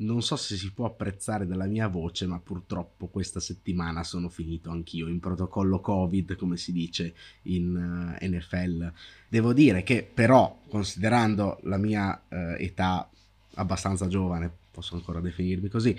non so se si può apprezzare dalla mia voce, ma purtroppo questa settimana sono finito anch'io in protocollo Covid, come si dice in uh, eh, NFL. Devo dire che però, considerando la mia uh, età abbastanza giovane, posso ancora definirmi così,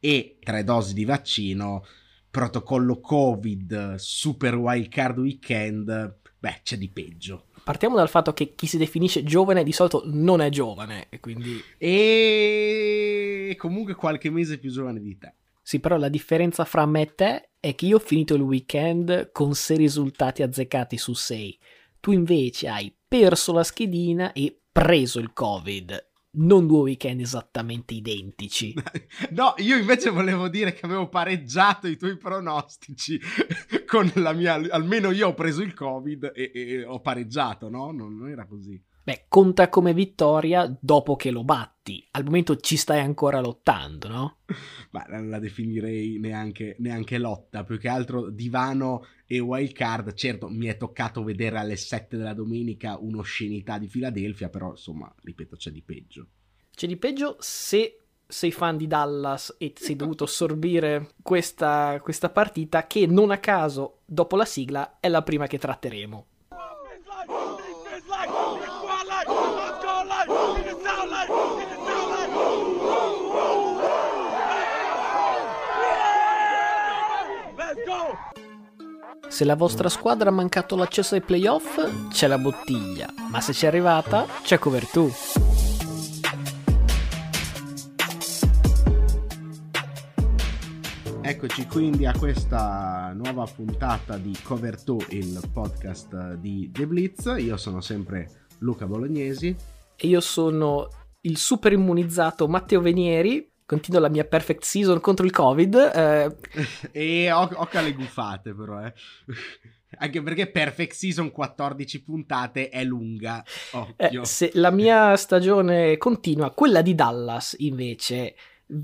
e tre dosi di vaccino, protocollo Covid, super wild card weekend, beh, c'è di peggio partiamo dal fatto che chi si definisce giovane di solito non è giovane, e quindi... E comunque qualche mese più giovane di te. Sì, però la differenza fra me e te è che io ho finito il weekend con 6 risultati azzeccati su 6. Tu invece hai perso la schedina e preso il Covid non due weekend esattamente identici. No, io invece volevo dire che avevo pareggiato i tuoi pronostici con la mia... Almeno io ho preso il Covid e, e ho pareggiato, no? Non, non era così. Beh, conta come vittoria dopo che lo batti. Al momento ci stai ancora lottando, no? Ma non la definirei neanche, neanche, lotta, più che altro divano e wild card. Certo, mi è toccato vedere alle 7 della domenica un'oscenità di Filadelfia, però insomma, ripeto, c'è di peggio. C'è di peggio se sei fan di Dallas e sei dovuto assorbire questa, questa partita che non a caso, dopo la sigla, è la prima che tratteremo. Se la vostra squadra ha mancato l'accesso ai playoff, c'è la bottiglia, ma se c'è arrivata, c'è cover 2. Eccoci quindi a questa nuova puntata di Cover 2, il podcast di The Blitz. Io sono sempre Luca Bolognesi. E io sono il super immunizzato Matteo Venieri continuo la mia perfect season contro il covid. Eh. e occa le gufate però, eh. Anche perché Perfect Season 14 puntate è lunga. Eh, se la mia stagione continua, quella di Dallas invece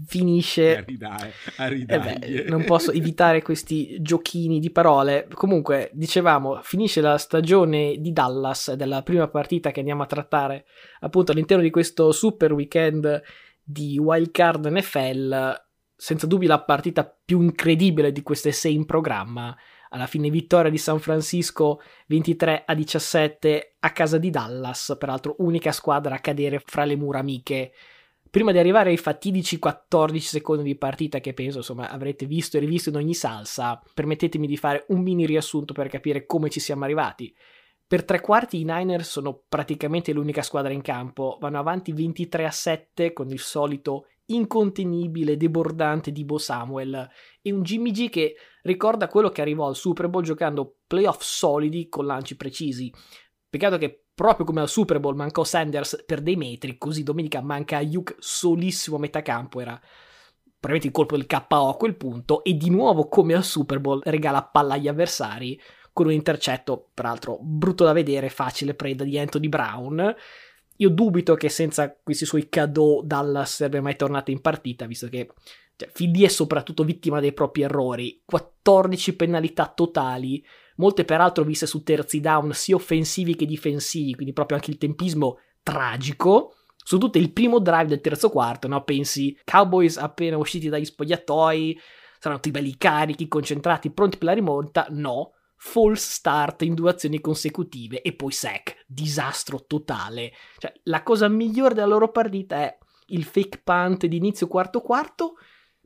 finisce a ridare, a ridare. Eh beh, non posso evitare questi giochini di parole comunque dicevamo finisce la stagione di Dallas della prima partita che andiamo a trattare appunto all'interno di questo super weekend di wildcard NFL, senza dubbio la partita più incredibile di queste sei in programma. Alla fine vittoria di San Francisco 23 a 17 a casa di Dallas, peraltro unica squadra a cadere fra le mura amiche. Prima di arrivare ai fatidici 14 secondi di partita che penso insomma avrete visto e rivisto in ogni salsa, permettetemi di fare un mini riassunto per capire come ci siamo arrivati. Per tre quarti i Niners sono praticamente l'unica squadra in campo, vanno avanti 23 a 7 con il solito incontenibile, debordante di Bo Samuel. E un Jimmy G che ricorda quello che arrivò al Super Bowl giocando playoff solidi con lanci precisi. Peccato che proprio come al Super Bowl mancò Sanders per dei metri, così domenica manca Ayuk solissimo a metà campo, era probabilmente il colpo del KO a quel punto e di nuovo come al Super Bowl regala palla agli avversari con un intercetto, peraltro brutto da vedere, facile preda di Anthony Brown. Io dubito che senza questi suoi cadeau Dallas sarebbe mai tornato in partita, visto che cioè, Philly è soprattutto vittima dei propri errori. 14 penalità totali, molte peraltro viste su terzi down, sia offensivi che difensivi, quindi proprio anche il tempismo tragico. Soprattutto il primo drive del terzo quarto, no? Pensi, Cowboys appena usciti dagli spogliatoi, saranno tutti belli carichi, concentrati, pronti per la rimonta? No false start in due azioni consecutive e poi sack, disastro totale. Cioè, la cosa migliore della loro partita è il fake punt di inizio quarto quarto,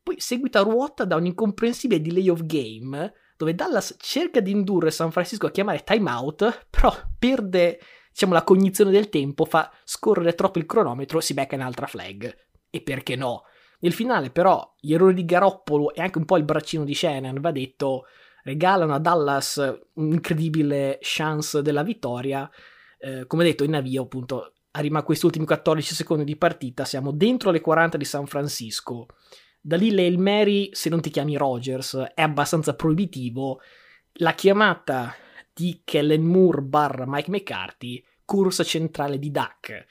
poi seguita a ruota da un incomprensibile delay of game, dove Dallas cerca di indurre San Francisco a chiamare timeout, però perde diciamo, la cognizione del tempo, fa scorrere troppo il cronometro, si becca un'altra flag. E perché no? Nel finale, però, gli errori di Garoppolo e anche un po' il braccino di Shannon, va detto, regalano a Dallas un'incredibile chance della vittoria. Eh, come detto, in avvio, appunto, arriva a questi ultimi 14 secondi di partita, siamo dentro le 40 di San Francisco. Da lì l'Hail Mary, se non ti chiami Rogers, è abbastanza proibitivo. La chiamata di Kellen Moore barra Mike McCarthy, corsa centrale di Duck.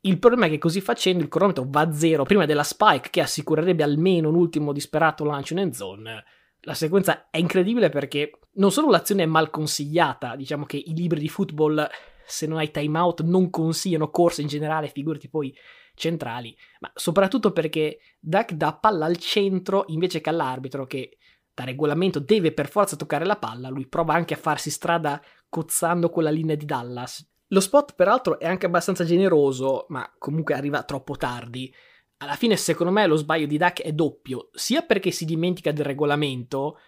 Il problema è che così facendo il cronometro va a zero prima della spike che assicurerebbe almeno un ultimo disperato lancio in zone la sequenza è incredibile perché non solo l'azione è mal consigliata, diciamo che i libri di football, se non hai timeout, non consigliano corse in generale, figurati poi centrali, ma soprattutto perché Dak dà palla al centro invece che all'arbitro che da regolamento deve per forza toccare la palla, lui prova anche a farsi strada cozzando quella linea di Dallas. Lo spot peraltro è anche abbastanza generoso, ma comunque arriva troppo tardi. Alla fine secondo me lo sbaglio di Dak è doppio, sia perché si dimentica del regolamento,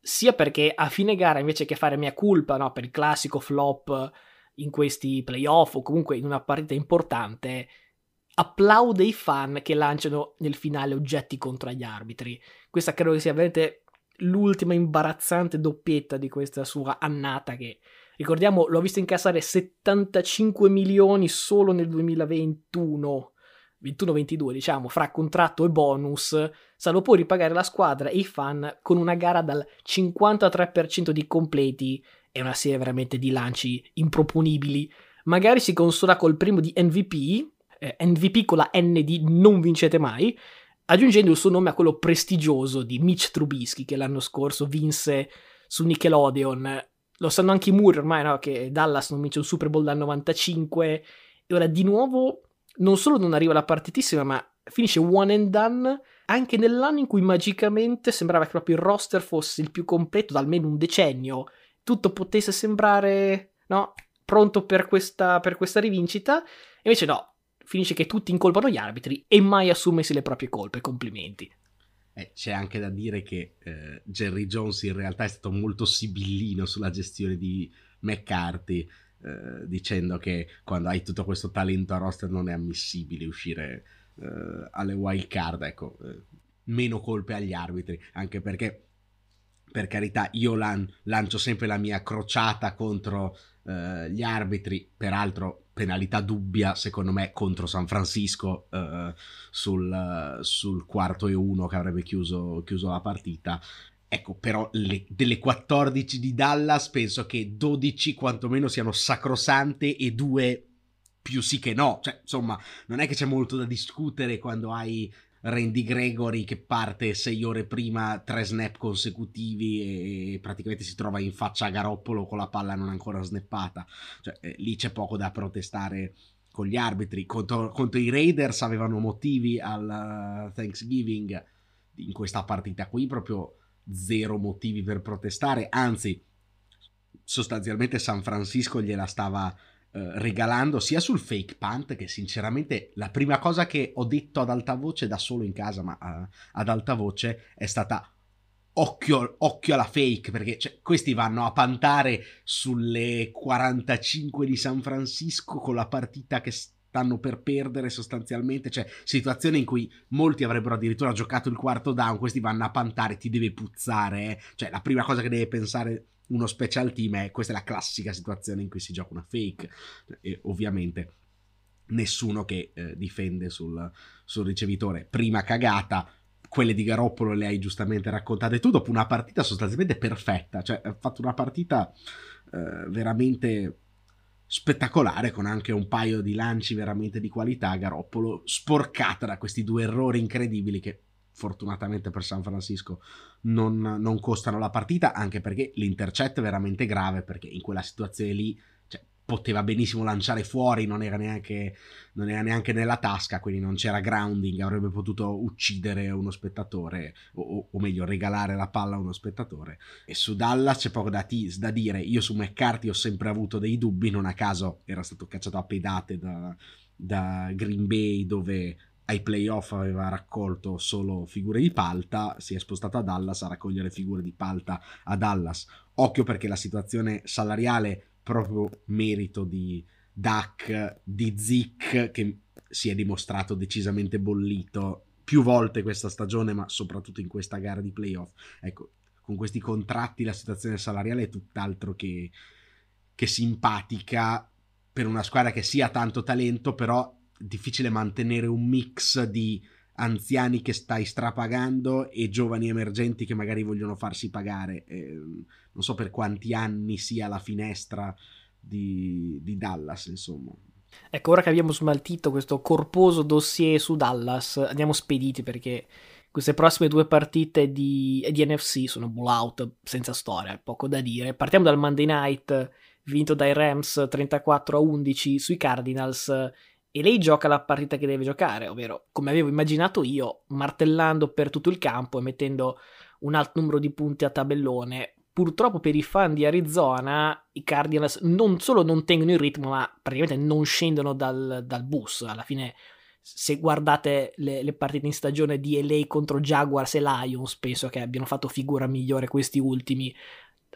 sia perché a fine gara invece che fare mia colpa no, per il classico flop in questi playoff o comunque in una partita importante, applaude i fan che lanciano nel finale oggetti contro gli arbitri. Questa credo che sia veramente l'ultima imbarazzante doppietta di questa sua annata che ricordiamo l'ho visto incassare 75 milioni solo nel 2021 21-22 diciamo fra contratto e bonus salvo poi ripagare la squadra e i fan con una gara dal 53% di completi e una serie veramente di lanci improponibili magari si consola col primo di MVP eh, MVP con la N di non vincete mai aggiungendo il suo nome a quello prestigioso di Mitch Trubisky che l'anno scorso vinse su Nickelodeon. Lo sanno anche i Moore ormai, no? Che Dallas non vince un Super Bowl dal 95 e ora di nuovo non solo non arriva la partitissima, ma finisce one and done anche nell'anno in cui magicamente sembrava che proprio il roster fosse il più completo da almeno un decennio. Tutto potesse sembrare, no? Pronto per questa, per questa rivincita. Invece no, finisce che tutti incolpano gli arbitri e mai assumersi le proprie colpe. Complimenti. Eh, c'è anche da dire che eh, Jerry Jones in realtà è stato molto sibillino sulla gestione di McCarthy, eh, dicendo che quando hai tutto questo talento a roster non è ammissibile uscire eh, alle wild card. Ecco, eh, meno colpe agli arbitri, anche perché per carità, io lan- lancio sempre la mia crociata contro eh, gli arbitri, peraltro penalità dubbia secondo me contro San Francisco eh, sul, sul, quarto e uno che avrebbe chiuso, chiuso la partita. Ecco, però le, delle 14 di Dallas penso che 12 quantomeno siano sacrosante e due più sì che no. Cioè, insomma, non è che c'è molto da discutere quando hai Randy Gregory che parte sei ore prima, tre snap consecutivi e praticamente si trova in faccia a Garoppolo con la palla non ancora snappata. Cioè, eh, lì c'è poco da protestare con gli arbitri. Contro, contro i Raiders avevano motivi al uh, Thanksgiving in questa partita qui, proprio zero motivi per protestare, anzi sostanzialmente San Francisco gliela stava eh, regalando sia sul fake punt che sinceramente la prima cosa che ho detto ad alta voce da solo in casa ma uh, ad alta voce è stata occhio, occhio alla fake perché cioè, questi vanno a pantare sulle 45 di San Francisco con la partita che stanno per perdere sostanzialmente, cioè situazione in cui molti avrebbero addirittura giocato il quarto down, questi vanno a pantare, ti deve puzzare, eh? cioè la prima cosa che deve pensare uno special team è questa è la classica situazione in cui si gioca una fake. E ovviamente nessuno che eh, difende sul, sul ricevitore. Prima cagata quelle di Garoppolo le hai giustamente raccontate tu dopo una partita sostanzialmente perfetta. Cioè ha fatto una partita eh, veramente spettacolare con anche un paio di lanci veramente di qualità Garoppolo sporcata da questi due errori incredibili che fortunatamente per San Francisco non, non, costano la partita, anche perché l'intercetto è veramente grave, perché in quella situazione lì poteva benissimo lanciare fuori, non era, neanche, non era neanche nella tasca, quindi non c'era grounding, avrebbe potuto uccidere uno spettatore, o, o meglio regalare la palla a uno spettatore. E su Dallas c'è poco da, t- da dire, io su McCarthy ho sempre avuto dei dubbi, non a caso era stato cacciato a pedate da, da Green Bay dove ai playoff aveva raccolto solo figure di palta, si è spostato a Dallas a raccogliere figure di palta a Dallas. Occhio perché la situazione salariale, proprio merito di Duck, di Zick, che si è dimostrato decisamente bollito più volte questa stagione, ma soprattutto in questa gara di playoff. Ecco, con questi contratti la situazione salariale è tutt'altro che, che simpatica per una squadra che sia tanto talento, però difficile mantenere un mix di anziani che stai strapagando e giovani emergenti che magari vogliono farsi pagare. Eh, non so per quanti anni sia la finestra di, di, Dallas, insomma. Ecco, ora che abbiamo smaltito questo corposo dossier su Dallas, andiamo spediti perché queste prossime due partite di, di NFC sono blowout senza storia, poco da dire. Partiamo dal Monday Night vinto dai Rams 34 a 11 sui Cardinals e lei gioca la partita che deve giocare, ovvero come avevo immaginato io, martellando per tutto il campo e mettendo un alto numero di punti a tabellone. Purtroppo per i fan di Arizona i Cardinals non solo non tengono il ritmo, ma praticamente non scendono dal, dal bus. Alla fine, se guardate le, le, partite in stagione di LA contro Jaguars e Lions, penso che abbiano fatto figura migliore questi ultimi.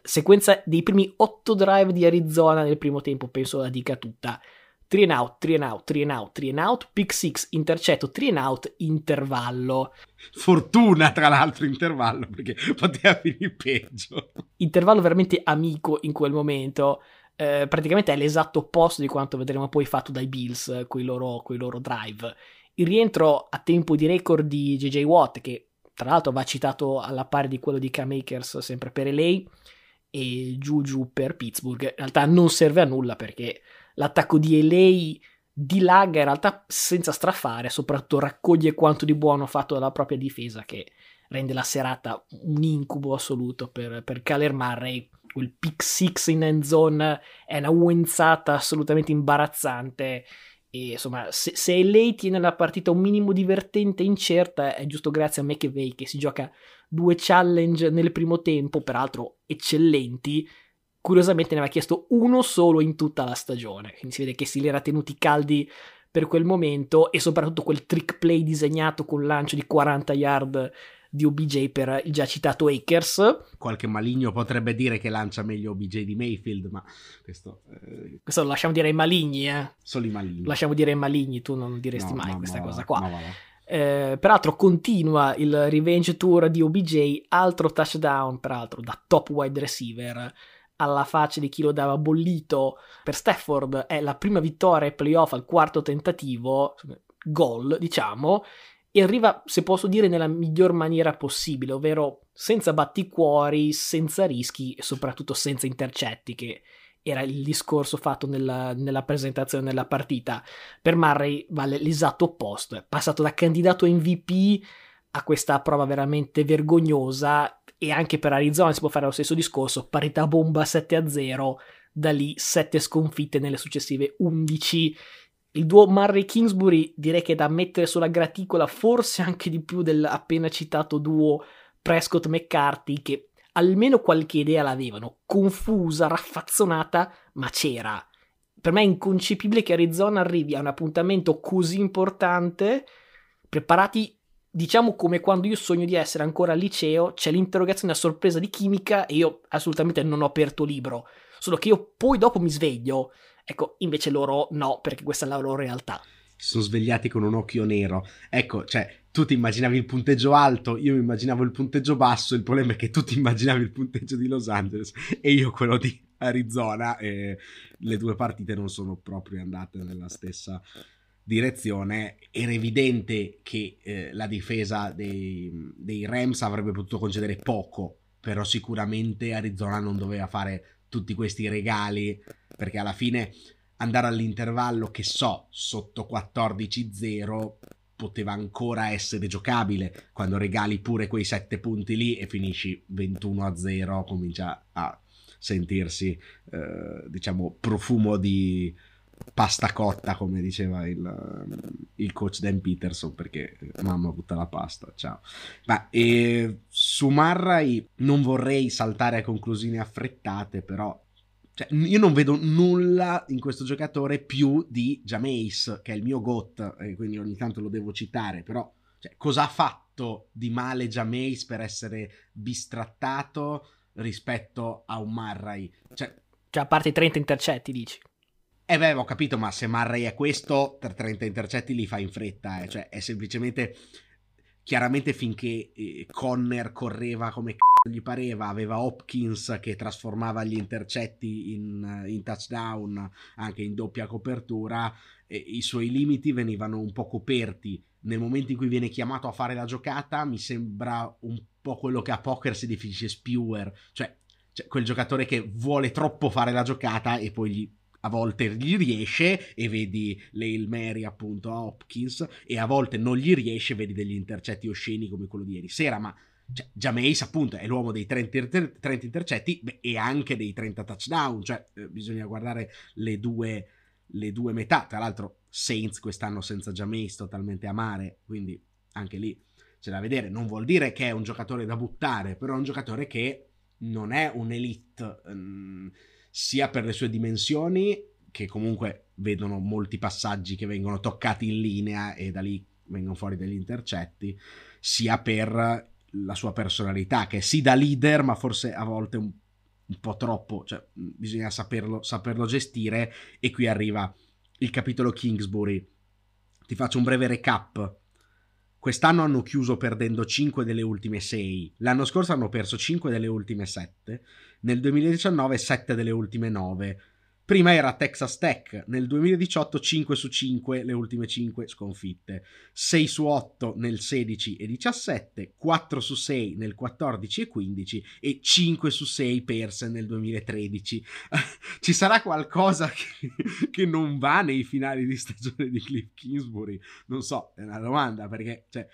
Sequenza dei primi otto drive di Arizona nel primo tempo, penso la dica tutta. 3 and out, 3 and out, 3 and out, 3 and out, pick 6, intercetto, 3 and out, intervallo. Fortuna tra l'altro intervallo perché poteva finire peggio. Intervallo veramente amico in quel momento. Eh, praticamente è l'esatto opposto di quanto vedremo poi fatto dai Bills con i loro, loro drive. Il rientro a tempo di record di JJ Watt, che tra l'altro va citato alla pari di quello di K-Makers sempre per LA e Juju per Pittsburgh, in realtà non serve a nulla perché l'attacco di LA dilaga in realtà senza strafare, soprattutto raccoglie quanto di buono fatto dalla propria difesa che rende la serata un incubo assoluto per, per Kyler Murray. Quel pick six in end zone è una uenzata assolutamente imbarazzante. E insomma, se, se lei tiene la partita un minimo divertente e incerta, è giusto grazie a McVeigh che si gioca due challenge nel primo tempo, peraltro eccellenti, curiosamente ne aveva chiesto uno solo in tutta la stagione, quindi si vede che si li era tenuti caldi per quel momento e soprattutto quel trick play disegnato con lancio di 40 yard di OBJ per il già citato Akers. Qualche maligno potrebbe dire che lancia meglio OBJ di Mayfield, ma questo... Eh... Questo lo lasciamo dire ai maligni, eh? Solo i maligni. Lasciamo dire ai maligni, tu non diresti no, mai no, questa no, cosa qua. Eh, peraltro continua il revenge tour di OBJ, altro touchdown, peraltro da top wide receiver alla faccia di chi lo dava bollito per Stafford è la prima vittoria ai playoff al quarto tentativo, gol diciamo, e arriva, se posso dire, nella miglior maniera possibile, ovvero senza batticuori, senza rischi e soprattutto senza intercetti, che era il discorso fatto nella, nella presentazione della partita. Per Murray vale l'esatto opposto, è passato da candidato MVP a questa prova veramente vergognosa e anche per Arizona si può fare lo stesso discorso, parità bomba 7-0, da lì 7 sconfitte nelle successive 11. Il duo Murray-Kingsbury direi che è da mettere sulla graticola forse anche di più dell'appena citato duo Prescott-McCarthy che almeno qualche idea l'avevano, confusa, raffazzonata, ma c'era. Per me è inconcepibile che Arizona arrivi a un appuntamento così importante preparati diciamo come quando io sogno di essere ancora al liceo, c'è l'interrogazione a sorpresa di chimica e io assolutamente non ho aperto libro, solo che io poi dopo mi sveglio. Ecco, invece loro no, perché questa è la loro realtà. Si sono svegliati con un occhio nero. Ecco, cioè, tu ti immaginavi il punteggio alto, io mi immaginavo il punteggio basso, il problema è che tu ti immaginavi il punteggio di Los Angeles e io quello di Arizona e le due partite non sono proprio andate nella stessa direzione era evidente che eh, la difesa dei, dei, Rams avrebbe potuto concedere poco, però sicuramente Arizona non doveva fare tutti questi regali perché alla fine andare all'intervallo che so sotto 14-0 poteva ancora essere giocabile quando regali pure quei 7 punti lì e finisci 21-0 comincia a sentirsi eh, diciamo profumo di pasta cotta, come diceva il, il, coach Dan Peterson, perché mamma butta la pasta, ciao. Ma e, su Marrai non vorrei saltare a conclusioni affrettate, però cioè, io non vedo nulla in questo giocatore più di Jameis, che è il mio GOT, e quindi ogni tanto lo devo citare, però cioè, cosa ha fatto di male Jameis per essere bistrattato rispetto a un Marrai? Cioè, cioè a parte i 30 intercetti, dici? Eh beh, ho capito, ma se Murray è questo, 30 intercetti li fa in fretta, eh. cioè è semplicemente, chiaramente finché eh, Conner correva come c***o gli pareva, aveva Hopkins che trasformava gli intercetti in, in touchdown, anche in doppia copertura, eh, i suoi limiti venivano un po' coperti. Nel momento in cui viene chiamato a fare la giocata, mi sembra un po' quello che a poker si definisce spewer, cioè, cioè quel giocatore che vuole troppo fare la giocata e poi gli a volte gli riesce e vedi l'Hail Mary appunto a Hopkins e a volte non gli riesce e vedi degli intercetti osceni come quello di ieri sera, ma cioè, Jameis appunto è l'uomo dei 30, 30 intercetti beh, e anche dei 30 touchdown, cioè eh, bisogna guardare le due, le due metà, tra l'altro Saints quest'anno senza Jameis totalmente amare, quindi anche lì c'è da vedere. Non vuol dire che è un giocatore da buttare, però è un giocatore che non è un'elite um, sia per le sue dimensioni, che comunque vedono molti passaggi che vengono toccati in linea e da lì vengono fuori degli intercetti, sia per la sua personalità, che sì da leader, ma forse a volte un, un po' troppo, cioè bisogna saperlo, saperlo gestire e qui arriva il capitolo Kingsbury. Ti faccio un breve recap. Quest'anno hanno chiuso perdendo 5 delle ultime 6, l'anno scorso hanno perso 5 delle ultime 7, nel 2019 7 delle ultime 9, Prima era Texas Tech, nel 2018 5 su 5, le ultime 5 sconfitte, 6 su 8 nel 16 e 17, 4 su 6 nel 14 e 15 e 5 su 6 perse nel 2013. Ci sarà qualcosa che, che, non va nei finali di stagione di Cliff Kingsbury? Non so, è una domanda perché cioè,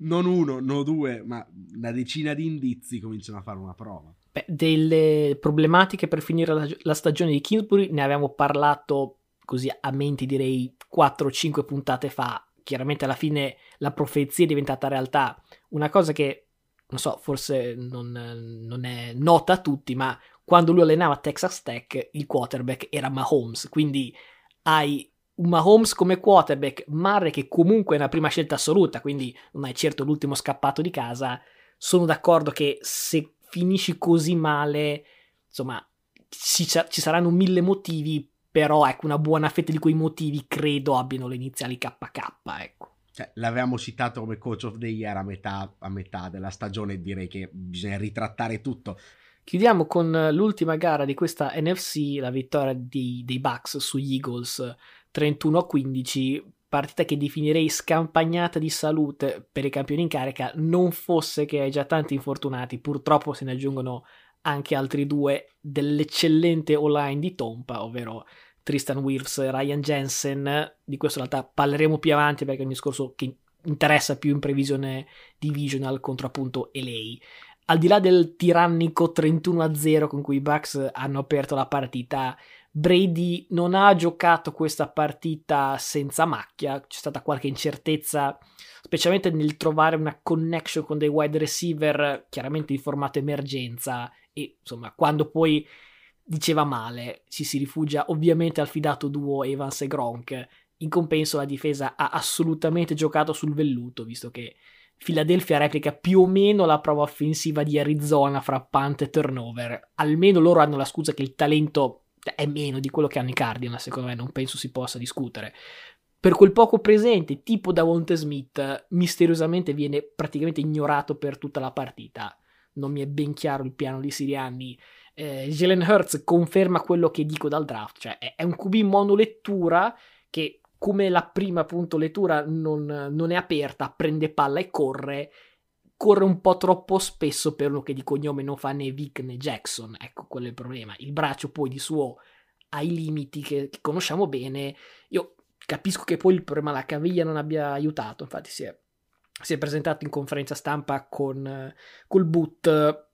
non uno, non due, ma una decina di indizi cominciano a fare una prova. Beh, delle problematiche per finire la, la, stagione di Kingsbury ne abbiamo parlato così a mente direi 4-5 puntate fa. Chiaramente alla fine la profezia è diventata realtà. Una cosa che, non so, forse non, non è nota a tutti, ma quando lui allenava Texas Tech il quarterback era Mahomes, quindi hai un Mahomes come quarterback, Murray che comunque è una prima scelta assoluta, quindi non è certo l'ultimo scappato di casa, sono d'accordo che se finisci così male, insomma, ci, ci saranno mille motivi, però ecco, una buona fetta di quei motivi credo abbiano le iniziali KK, ecco. Cioè, l'avevamo citato come coach of the year a metà, a metà della stagione, direi che bisogna ritrattare tutto. Chiudiamo con l'ultima gara di questa NFC, la vittoria di, dei Bucks sugli Eagles 31 a 15, partita che definirei scampagnata di salute per i campioni in carica, non fosse che hai già tanti infortunati, purtroppo se ne aggiungono anche altri due dell'eccellente online di Tompa, ovvero Tristan Wirfs e Ryan Jensen, di questo in realtà parleremo più avanti perché è un discorso che interessa più in previsione divisional contro appunto LA. Al di là del tirannico 31-0 con cui i Bucks hanno aperto la partita, Brady non ha giocato questa partita senza macchia, c'è stata qualche incertezza, specialmente nel trovare una connection con dei wide receiver chiaramente di formato emergenza e insomma quando poi diceva male ci si rifugia ovviamente al fidato duo Evans e Gronk. In compenso la difesa ha assolutamente giocato sul velluto, visto che Philadelphia replica più o meno la prova offensiva di Arizona fra punt e turnover. Almeno loro hanno la scusa che il talento è meno di quello che hanno i Cardinals, secondo me non penso si possa discutere. Per quel poco presente, tipo Davonte Smith, misteriosamente viene praticamente ignorato per tutta la partita. Non mi è ben chiaro il piano di Sirianni. Eh, Jalen Hurts conferma quello che dico dal draft, cioè è, è un QB monolettura che come la prima appunto lettura non, non è aperta, prende palla e corre corre un po' troppo spesso per uno che di cognome non fa né Vic né Jackson. Ecco, quello è il problema. Il braccio poi di suo ha i limiti che, che conosciamo bene. Io capisco che poi il problema la caviglia non abbia aiutato, infatti si è, si è presentato in conferenza stampa con col boot.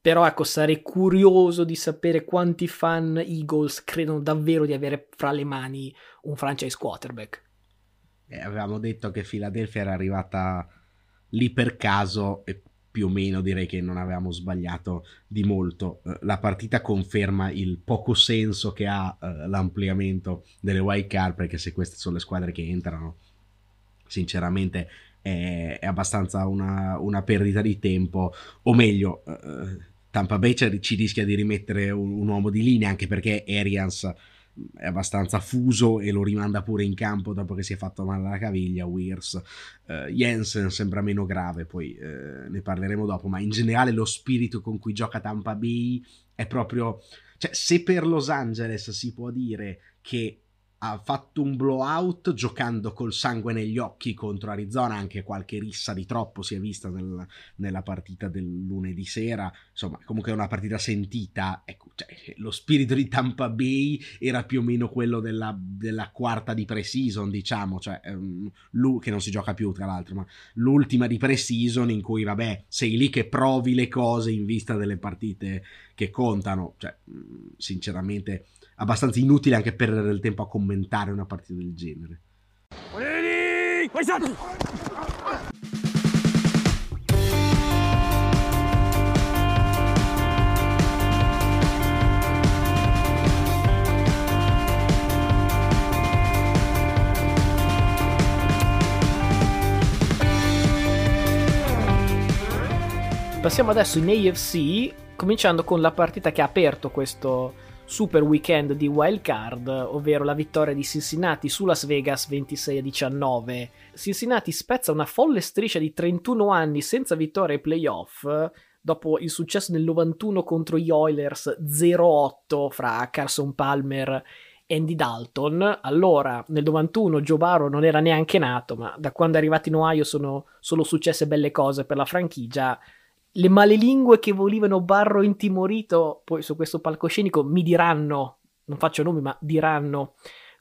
Però ecco, sarei curioso di sapere quanti fan Eagles credono davvero di avere fra le mani un franchise quarterback. Eh, avevamo detto che Philadelphia era arrivata lì per caso e più o meno direi che non avevamo sbagliato di molto. Eh, la partita conferma il poco senso che ha uh, l'ampliamento delle wild card perché se queste sono le squadre che entrano sinceramente è, abbastanza una, una, perdita di tempo o meglio uh, Tampa Bay ci rischia di rimettere un, un uomo di linea anche perché Arians è abbastanza fuso e lo rimanda pure in campo dopo che si è fatto male alla caviglia. Weirs, uh, Jensen sembra meno grave, poi uh, ne parleremo dopo, ma in generale lo spirito con cui gioca Tampa Bay è proprio... Cioè, se per Los Angeles si può dire che ha fatto un blowout giocando col sangue negli occhi contro Arizona, anche qualche rissa di troppo si è vista nel, nella partita del lunedì sera, insomma comunque è una partita sentita, ecco, cioè, lo spirito di Tampa Bay era più o meno quello della, della quarta di pre-season, diciamo, cioè, um, che non si gioca più tra l'altro, ma l'ultima di pre-season in cui vabbè sei lì che provi le cose in vista delle partite che contano, cioè sinceramente abbastanza inutile anche perdere del tempo a commentare una partita del genere. Passiamo adesso in AFC, cominciando con la partita che ha aperto questo super weekend di wild card, ovvero la vittoria di Cincinnati su Las Vegas 26 a 19. Cincinnati spezza una folle striscia di 31 anni senza vittoria ai playoff. Dopo il successo nel 91 contro gli Oilers 0-8 fra Carson Palmer e Andy Dalton, allora nel 91 Joe Barrow non era neanche nato, ma da quando è arrivato in Ohio sono solo successe belle cose per la franchigia le malelingue che volevano Barro intimorito poi su questo palcoscenico mi diranno, non faccio nomi, ma diranno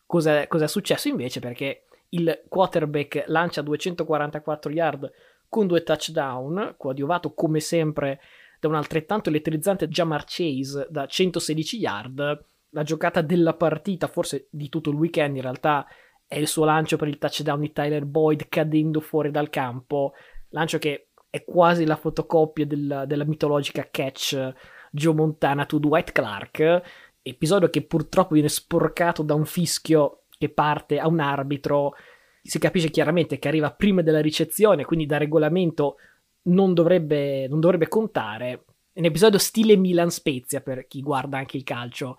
cosa, cosa è successo invece perché il quarterback lancia 244 yard con due touchdown, coadiuvato come sempre da un altrettanto elettrizzante Jamar Chase da 116 yard. La giocata della partita, forse di tutto il weekend in realtà, è il suo lancio per il touchdown di Tyler Boyd cadendo fuori dal campo. Lancio che è quasi la fotocopia della, della mitologica catch Joe Montana to Dwight Clark, episodio che purtroppo viene sporcato da un fischio che parte a un arbitro, si capisce chiaramente che arriva prima della ricezione, quindi da regolamento non dovrebbe, non dovrebbe contare. È un episodio stile Milan Spezia per chi guarda anche il calcio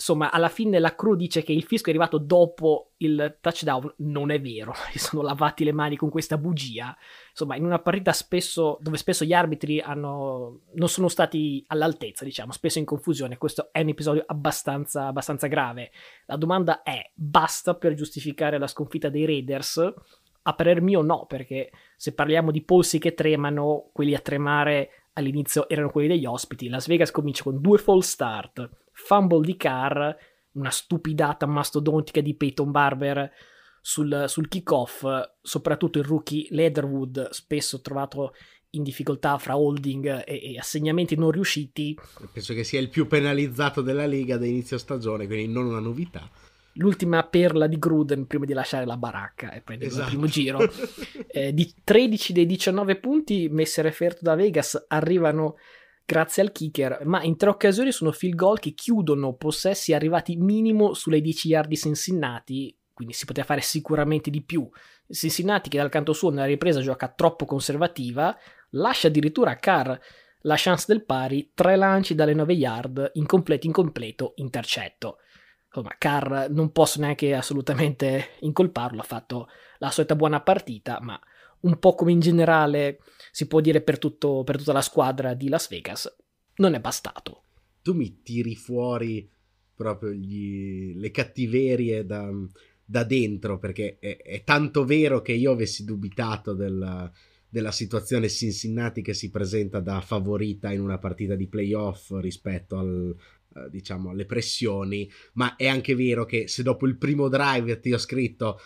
insomma, alla fine la crew dice che il fisco è arrivato dopo il touchdown. Non è vero, si sono lavati le mani con questa bugia. Insomma, in una partita spesso, dove spesso gli arbitri hanno, non sono stati all'altezza, diciamo, spesso in confusione. Questo è un episodio abbastanza, abbastanza grave. La domanda è: basta per giustificare la sconfitta dei Raiders? A parer mio, no, perché se parliamo di polsi che tremano, quelli a tremare all'inizio erano quelli degli ospiti. Las Vegas comincia con due false start fumble di Carr, una stupidata mastodontica di Peyton Barber sul, sul kickoff, soprattutto il rookie Leatherwood, spesso trovato in difficoltà fra holding e, e, assegnamenti non riusciti. Penso che sia il più penalizzato della Liga da inizio stagione, quindi non una novità. L'ultima perla di Gruden prima di lasciare la baracca e prendere esatto. il primo giro. eh, di 13 dei 19 punti messi a referto da Vegas arrivano grazie al kicker, ma in tre occasioni sono field goal che chiudono possessi arrivati minimo sulle 10 yard di Cincinnati, quindi si poteva fare sicuramente di più. Cincinnati che dal canto suo nella ripresa gioca troppo conservativa, lascia addirittura a Carr la chance del pari, tre lanci dalle 9 yard, incompleto, incompleto, intercetto. Insomma, Carr non posso neanche assolutamente incolparlo, ha fatto la solita buona partita, ma un po' come in generale si può dire per, tutto, per tutta la squadra di Las Vegas, non è bastato. Tu mi tiri fuori proprio gli, le cattiverie da, da dentro, perché è, è, tanto vero che io avessi dubitato della, della situazione Cincinnati che si presenta da favorita in una partita di playoff rispetto al, eh, diciamo alle pressioni ma è anche vero che se dopo il primo drive ti ho scritto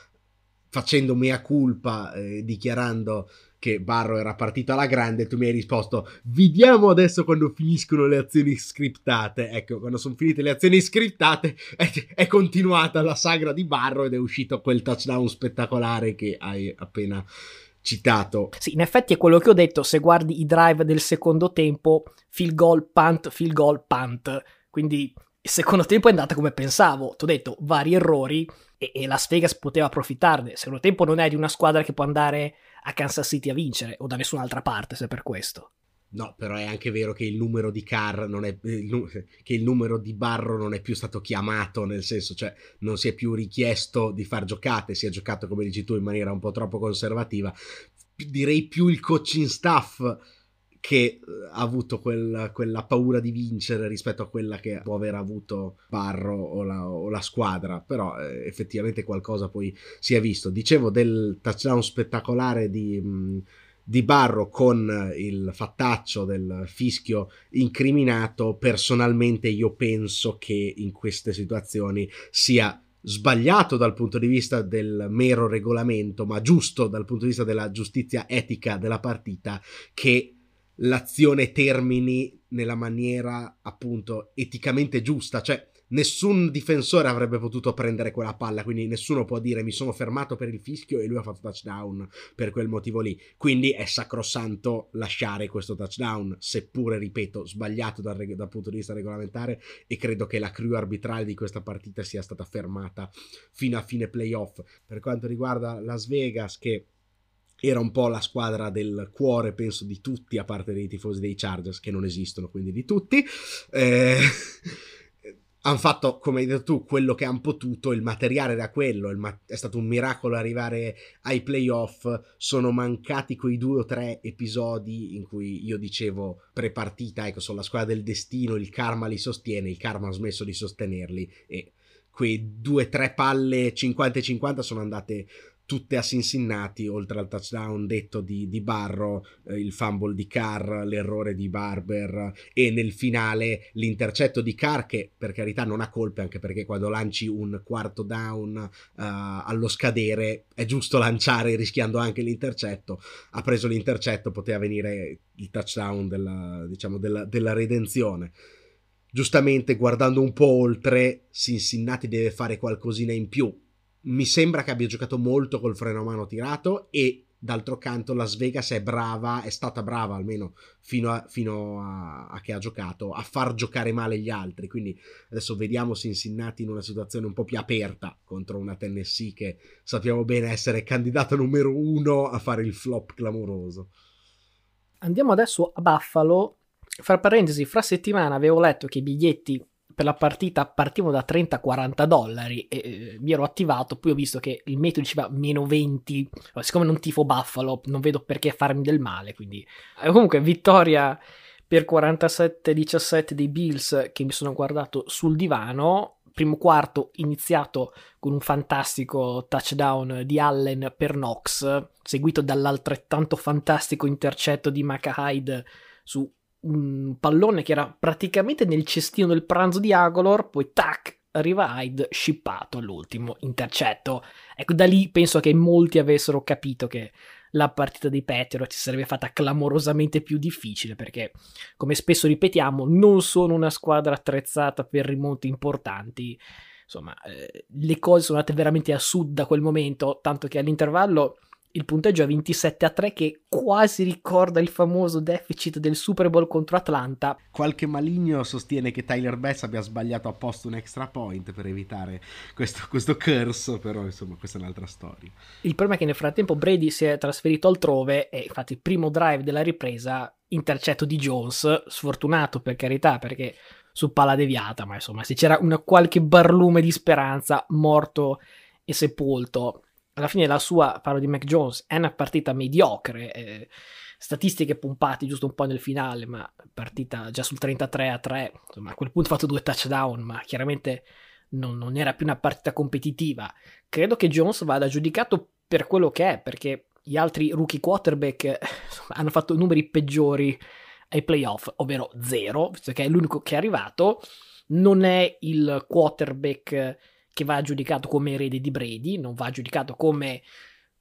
facendo mea culpa eh, dichiarando che Barro era partito alla grande, tu mi hai risposto: Vediamo adesso quando finiscono le azioni scriptate. Ecco, quando sono finite le azioni scriptate, è, è, continuata la sagra di Barro ed è uscito quel touchdown spettacolare che hai appena citato. Sì, in effetti è quello che ho detto. Se guardi i drive del secondo tempo, field goal, punt, field goal, punt. Quindi il secondo tempo è andata come pensavo. Ti ho detto vari errori e, e Las Vegas poteva approfittarne. Il secondo tempo non è di una squadra che può andare a Kansas City a vincere o da nessun'altra parte se per questo. No, però è anche vero che il numero di Carr non è che il numero di Barro non è più stato chiamato, nel senso, cioè non si è più richiesto di far giocate, si è giocato come dici tu in maniera un po' troppo conservativa. Direi più il coaching staff che eh, ha avuto quel, quella paura di vincere rispetto a quella che può aver avuto Barro o la, o la squadra, però eh, effettivamente qualcosa poi si è visto. Dicevo del touchdown spettacolare di, mh, di Barro con il fattaccio del fischio incriminato, personalmente io penso che in queste situazioni sia sbagliato dal punto di vista del mero regolamento, ma giusto dal punto di vista della giustizia etica della partita, che l'azione termini nella maniera appunto eticamente giusta, cioè nessun difensore avrebbe potuto prendere quella palla, quindi nessuno può dire mi sono fermato per il fischio e lui ha fatto touchdown per quel motivo lì. Quindi è sacrosanto lasciare questo touchdown, seppure, ripeto, sbagliato dal, dal punto di vista regolamentare e credo che la crew arbitrale di questa partita sia stata fermata fino a fine playoff. Per quanto riguarda Las Vegas, che era un po' la squadra del cuore, penso, di tutti, a parte dei tifosi dei Chargers, che non esistono, quindi di tutti. Eh, hanno fatto, come hai detto tu, quello che hanno potuto, il materiale era quello, ma- è stato un miracolo arrivare ai playoff, sono mancati quei due o tre episodi in cui io dicevo pre-partita, ecco, sono la squadra del destino, il karma li sostiene, il karma ha smesso di sostenerli e quei due o tre palle 50-50 sono andate tutte a Cincinnati, oltre al touchdown detto di, di Barro, eh, il fumble di Carr, l'errore di Barber e nel finale l'intercetto di Carr che per carità non ha colpe anche perché quando lanci un quarto down uh, allo scadere è giusto lanciare rischiando anche l'intercetto, ha preso l'intercetto, poteva venire il touchdown della, diciamo, della, della redenzione. Giustamente guardando un po' oltre, Cincinnati deve fare qualcosina in più mi sembra che abbia giocato molto col freno a mano tirato e d'altro canto Las Vegas è brava, è stata brava almeno fino, a, fino a, a, che ha giocato, a far giocare male gli altri. Quindi adesso vediamo Cincinnati in una situazione un po' più aperta contro una Tennessee che sappiamo bene essere candidata numero uno a fare il flop clamoroso. Andiamo adesso a Buffalo. Fra parentesi, fra settimana avevo letto che i biglietti per la partita partivano da 30-40 dollari e mi ero attivato, poi ho visto che il metodo diceva meno 20, siccome non tifo Buffalo non vedo perché farmi del male, quindi eh, comunque vittoria per 47-17 dei Bills che mi sono guardato sul divano, primo quarto iniziato con un fantastico touchdown di Allen per Knox, seguito dall'altrettanto fantastico intercetto di Maca Hyde su un pallone che era praticamente nel cestino del pranzo di Agolor, poi tac, arriva Hyde shippato all'ultimo intercetto. Ecco, da lì penso che molti avessero capito che la partita dei Patriots si sarebbe fatta clamorosamente più difficile perché, come spesso ripetiamo, non sono una squadra attrezzata per rimonti importanti. Insomma, eh, le cose sono andate veramente a sud da quel momento, tanto che all'intervallo il punteggio è 27 a 3 che quasi ricorda il famoso deficit del Super Bowl contro Atlanta. Qualche maligno sostiene che Tyler Bass abbia sbagliato apposta un extra point per evitare questo, questo curse, però insomma questa è un'altra storia. Il problema è che nel frattempo Brady si è trasferito altrove e infatti il primo drive della ripresa intercetto di Jones, sfortunato per carità perché su palla deviata, ma insomma se c'era una qualche barlume di speranza morto e sepolto alla fine la sua, parlo di Mac Jones, è una partita mediocre, eh, statistiche pompate giusto un po' nel finale, ma partita già sul 33 a 3, insomma a quel punto ha fatto due touchdown, ma chiaramente non, non era più una partita competitiva. Credo che Jones vada giudicato per quello che è, perché gli altri rookie quarterback insomma, hanno fatto numeri peggiori ai playoff, ovvero zero, visto che è l'unico che è arrivato, non è il quarterback che va giudicato come erede di Brady, non va giudicato come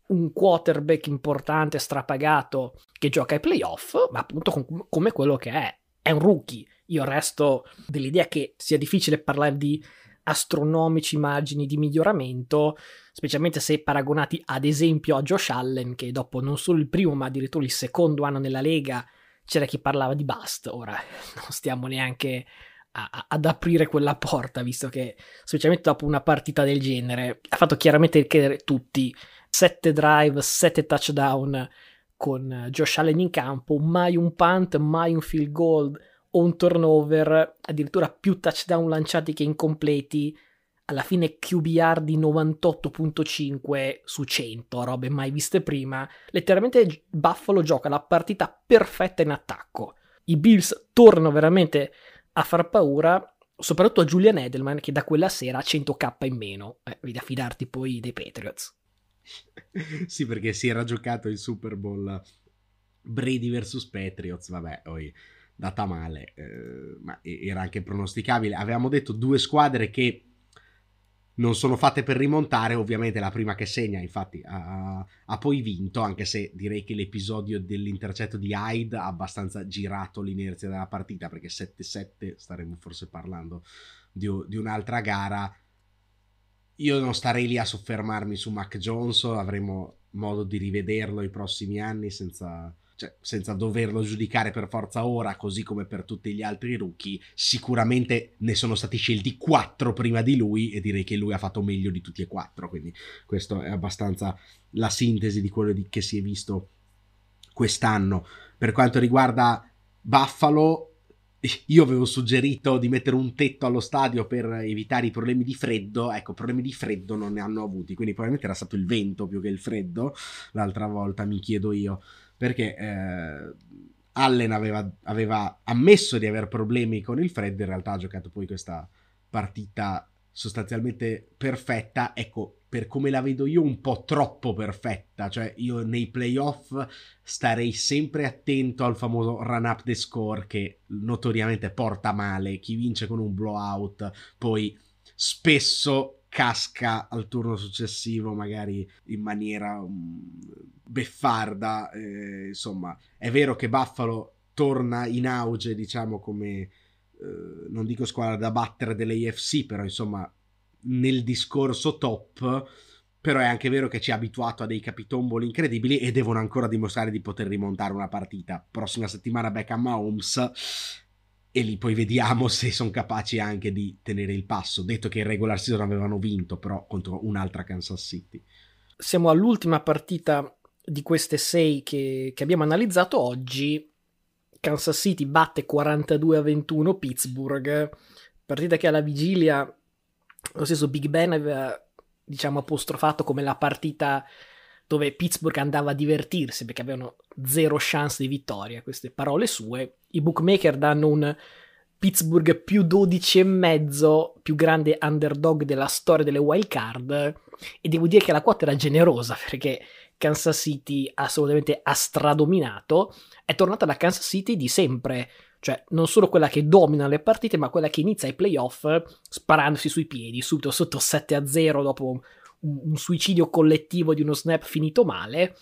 un quarterback importante, strapagato, che gioca ai playoff, ma appunto com- come quello che è. È un rookie. Io resto dell'idea che sia difficile parlare di astronomici margini di miglioramento, specialmente se paragonati ad esempio a Josh Allen, che dopo non solo il primo, ma addirittura il secondo anno nella Lega c'era chi parlava di bust. Ora non stiamo neanche a, ad aprire quella porta, visto che specialmente dopo una partita del genere ha fatto chiaramente credere tutti. Sette drive, sette touchdown con Josh Allen in campo, mai un punt, mai un field goal o un turnover, addirittura più touchdown lanciati che incompleti. Alla fine QBR di 98.5 su 100, robe mai viste prima. Letteralmente Buffalo gioca la partita perfetta in attacco. I Bills tornano veramente a far paura soprattutto a Julian Edelman che da quella sera ha 100k in meno. Eh, devi affidarti poi dei Patriots. sì, perché si era giocato il Super Bowl Brady vs Patriots, vabbè, poi data male, eh, ma era anche pronosticabile. Avevamo detto due squadre che non sono fatte per rimontare, ovviamente la prima che segna infatti ha, ha, poi vinto, anche se direi che l'episodio dell'intercetto di Hyde ha abbastanza girato l'inerzia della partita, perché 7-7 staremo forse parlando di, di un'altra gara. Io non starei lì a soffermarmi su Mac Jones, avremo modo di rivederlo i prossimi anni senza cioè, senza doverlo giudicare per forza ora, così come per tutti gli altri rookie, sicuramente ne sono stati scelti quattro prima di lui e direi che lui ha fatto meglio di tutti e quattro, quindi questo è abbastanza la sintesi di quello di, che si è visto quest'anno. Per quanto riguarda Buffalo, io avevo suggerito di mettere un tetto allo stadio per evitare i problemi di freddo. Ecco, problemi di freddo non ne hanno avuti, quindi probabilmente era stato il vento più che il freddo. L'altra volta mi chiedo io perché eh, Allen aveva, aveva, ammesso di aver problemi con il freddo, in realtà ha giocato poi questa partita sostanzialmente perfetta, ecco, per come la vedo io un po' troppo perfetta, cioè io nei playoff starei sempre attento al famoso run up the score che notoriamente porta male, chi vince con un blowout poi spesso casca al turno successivo magari in maniera um, beffarda eh, insomma è vero che Buffalo torna in auge diciamo come eh, non dico squadra da battere dell'AFC però insomma nel discorso top però è anche vero che ci ha abituato a dei capitomboli incredibili e devono ancora dimostrare di poter rimontare una partita. Prossima settimana Beckham Holmes e lì poi vediamo se sono capaci anche di tenere il passo. Detto che in regular season avevano vinto, però contro un'altra Kansas City. Siamo all'ultima partita di queste sei che, che abbiamo analizzato oggi. Kansas City batte 42 a 21 Pittsburgh, partita che alla vigilia lo stesso Big Ben aveva diciamo apostrofato come la partita dove Pittsburgh andava a divertirsi perché avevano zero chance di vittoria, queste parole sue. I bookmaker danno un Pittsburgh più 12 e mezzo, più grande underdog della storia delle wild card. E devo dire che la quota era generosa perché Kansas City assolutamente ha stradominato, è tornata la Kansas City di sempre, cioè non solo quella che domina le partite, ma quella che inizia i playoff sparandosi sui piedi, subito sotto 7 a 0 dopo un suicidio collettivo di uno snap finito male.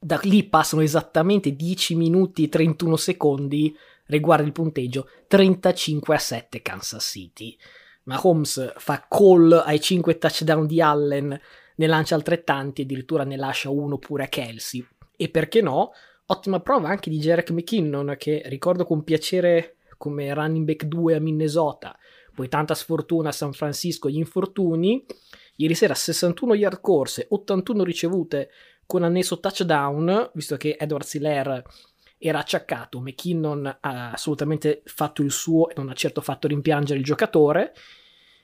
Da lì passano esattamente 10 minuti e 31 secondi riguardo il punteggio 35 a 7 Kansas City. Mahomes fa call ai 5 touchdown di Allen, ne lancia altrettanti, addirittura ne lascia uno pure a Kelsey. E perché no? Ottima prova anche di Jarek McKinnon, che ricordo con piacere come running back 2 a Minnesota, poi tanta sfortuna a San Francisco, gli infortuni, Ieri sera 61 yard corse, 81 ricevute con annesso touchdown, visto che Edward Siller era acciaccato, McKinnon ha assolutamente fatto il suo e non ha certo fatto rimpiangere il giocatore.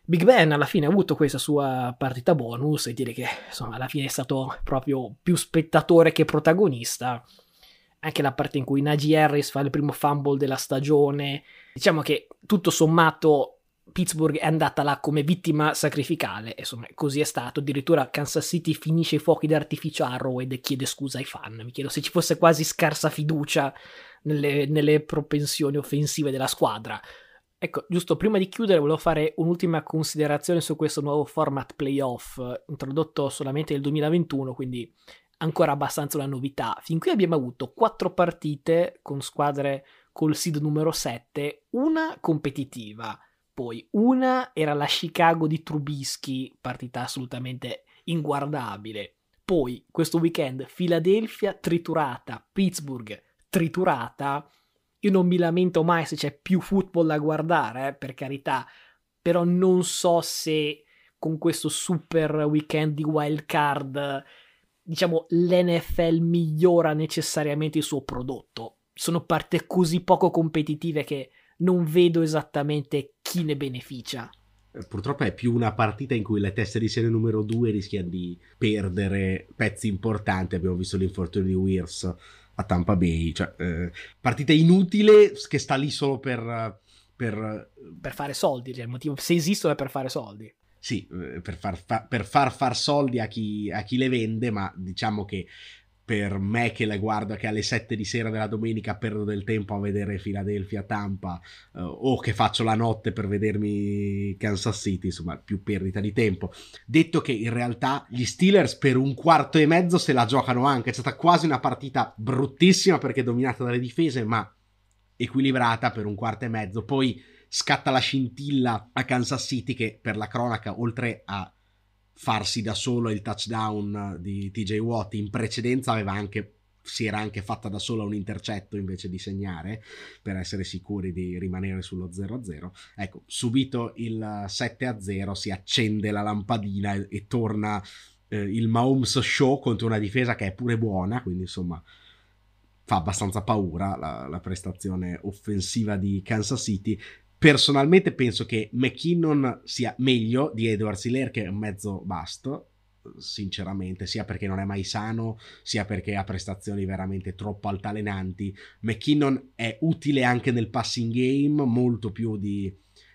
Big Ben alla fine ha avuto questa sua partita bonus e dire che insomma alla fine è stato proprio più spettatore che protagonista. Anche la parte in cui Najee Harris fa il primo fumble della stagione. Diciamo che tutto sommato Pittsburgh è andata là come vittima sacrificale, insomma, così è stato. Addirittura Kansas City finisce i fuochi d'artificio a Arrowhead e chiede scusa ai fan. Mi chiedo se ci fosse quasi scarsa fiducia nelle, nelle propensioni offensive della squadra. Ecco, giusto prima di chiudere, volevo fare un'ultima considerazione su questo nuovo format playoff, introdotto solamente nel 2021, quindi ancora abbastanza una novità. Fin qui abbiamo avuto quattro partite con squadre col seed numero 7, una competitiva poi una era la Chicago di Trubisky, partita assolutamente inguardabile. Poi questo weekend Philadelphia triturata, Pittsburgh triturata. Io non mi lamento mai se c'è più football da guardare, eh, per carità, però non so se con questo super weekend di wild card, diciamo, l'NFL migliora necessariamente il suo prodotto. Sono partite così poco competitive che non vedo esattamente chi ne beneficia. Eh, purtroppo è più una partita in cui le teste di serie numero 2 rischiano di perdere pezzi importanti. Abbiamo visto l'infortunio di Weirs a Tampa Bay, cioè eh, partita inutile che sta lì solo per, per... per fare soldi, cioè il motivo se esistono è per fare soldi. Sì, eh, per far, fa, per far far soldi a chi, a chi le vende, ma diciamo che per me che la guardo che alle 7 di sera della domenica perdo del tempo a vedere Philadelphia Tampa uh, o che faccio la notte per vedermi Kansas City, insomma, più perdita di tempo. Detto che in realtà gli Steelers per un quarto e mezzo se la giocano anche, è stata quasi una partita bruttissima perché dominata dalle difese, ma equilibrata per un quarto e mezzo. Poi scatta la scintilla a Kansas City che per la cronaca, oltre a farsi da solo il touchdown di TJ Watt in precedenza aveva anche si era anche fatta da sola un intercetto invece di segnare per essere sicuri di rimanere sullo 0-0. Ecco, subito il 7-0 si accende la lampadina e, e torna eh, il Mahomes Show contro una difesa che è pure buona, quindi insomma fa abbastanza paura la, la prestazione offensiva di Kansas City Personalmente penso che McKinnon sia meglio di Edward Siller che è un mezzo basto, sinceramente, sia perché non è mai sano, sia perché ha prestazioni veramente troppo altalenanti. McKinnon è utile anche nel passing game, molto più di